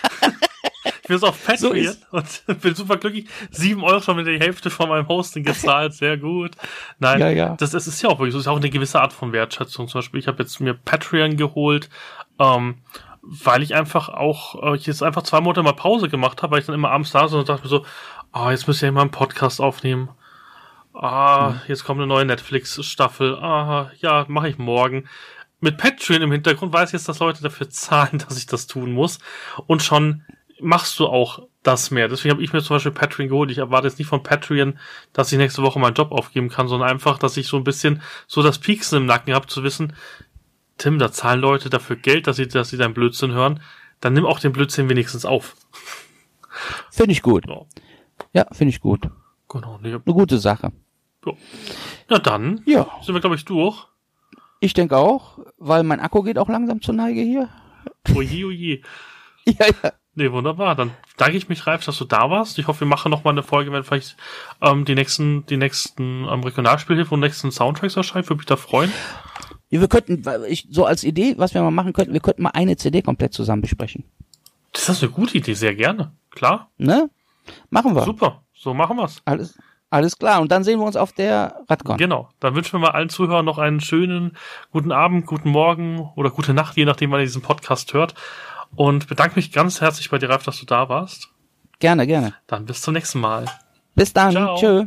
Ich bin jetzt auf So Patreon ist- und bin super glücklich. Sieben Euro schon mit der Hälfte von meinem Hosting gezahlt, sehr gut. Nein, Ja, ja. Das, das ist ja auch wirklich so, ist auch eine gewisse Art von Wertschätzung. Zum Beispiel, ich habe jetzt mir Patreon geholt, ähm, weil ich einfach auch, äh, ich jetzt einfach zwei Monate mal Pause gemacht habe, weil ich dann immer abends da saß und dachte mir so, ah, jetzt müsst ihr ja mal einen Podcast aufnehmen. Ah, jetzt kommt eine neue Netflix-Staffel. Ah, ja, mache ich morgen. Mit Patreon im Hintergrund weiß ich jetzt, dass Leute dafür zahlen, dass ich das tun muss. Und schon machst du auch das mehr. Deswegen habe ich mir zum Beispiel Patreon geholt. Ich erwarte jetzt nicht von Patreon, dass ich nächste Woche meinen Job aufgeben kann, sondern einfach, dass ich so ein bisschen so das Pieksen im Nacken habe, zu wissen, Tim, da zahlen Leute dafür Geld, dass sie, dass sie deinen Blödsinn hören. Dann nimm auch den Blödsinn wenigstens auf. Finde ich gut. Ja, Ja, finde ich gut. Genau. Nee, Eine gute Sache. ja. Na dann Ja. sind wir, glaube ich, durch. Ich denke auch, weil mein Akku geht auch langsam zur Neige hier. Oje, oje. Ja, ja. Nee, wunderbar. Dann danke ich mich, Ralf, dass du da warst. Ich hoffe, wir machen noch mal eine Folge, wenn vielleicht ähm, die nächsten, die nächsten ähm, Regionalspielhilfe und nächsten Soundtracks erscheinen. Würde mich da freuen. Ja, wir könnten, ich, so als Idee, was wir mal machen könnten, wir könnten mal eine CD komplett zusammen besprechen. Das ist eine gute Idee, sehr gerne. Klar. Ne? Machen wir. Super. So machen wir's. Alles, alles klar. Und dann sehen wir uns auf der Radcon. Genau. Dann wünschen wir mal allen Zuhörern noch einen schönen guten Abend, guten Morgen oder gute Nacht, je nachdem, wann ihr diesen Podcast hört. Und bedanke mich ganz herzlich bei dir, Ralf, dass du da warst. Gerne, gerne. Dann bis zum nächsten Mal. Bis dann. Ciao. Tschö.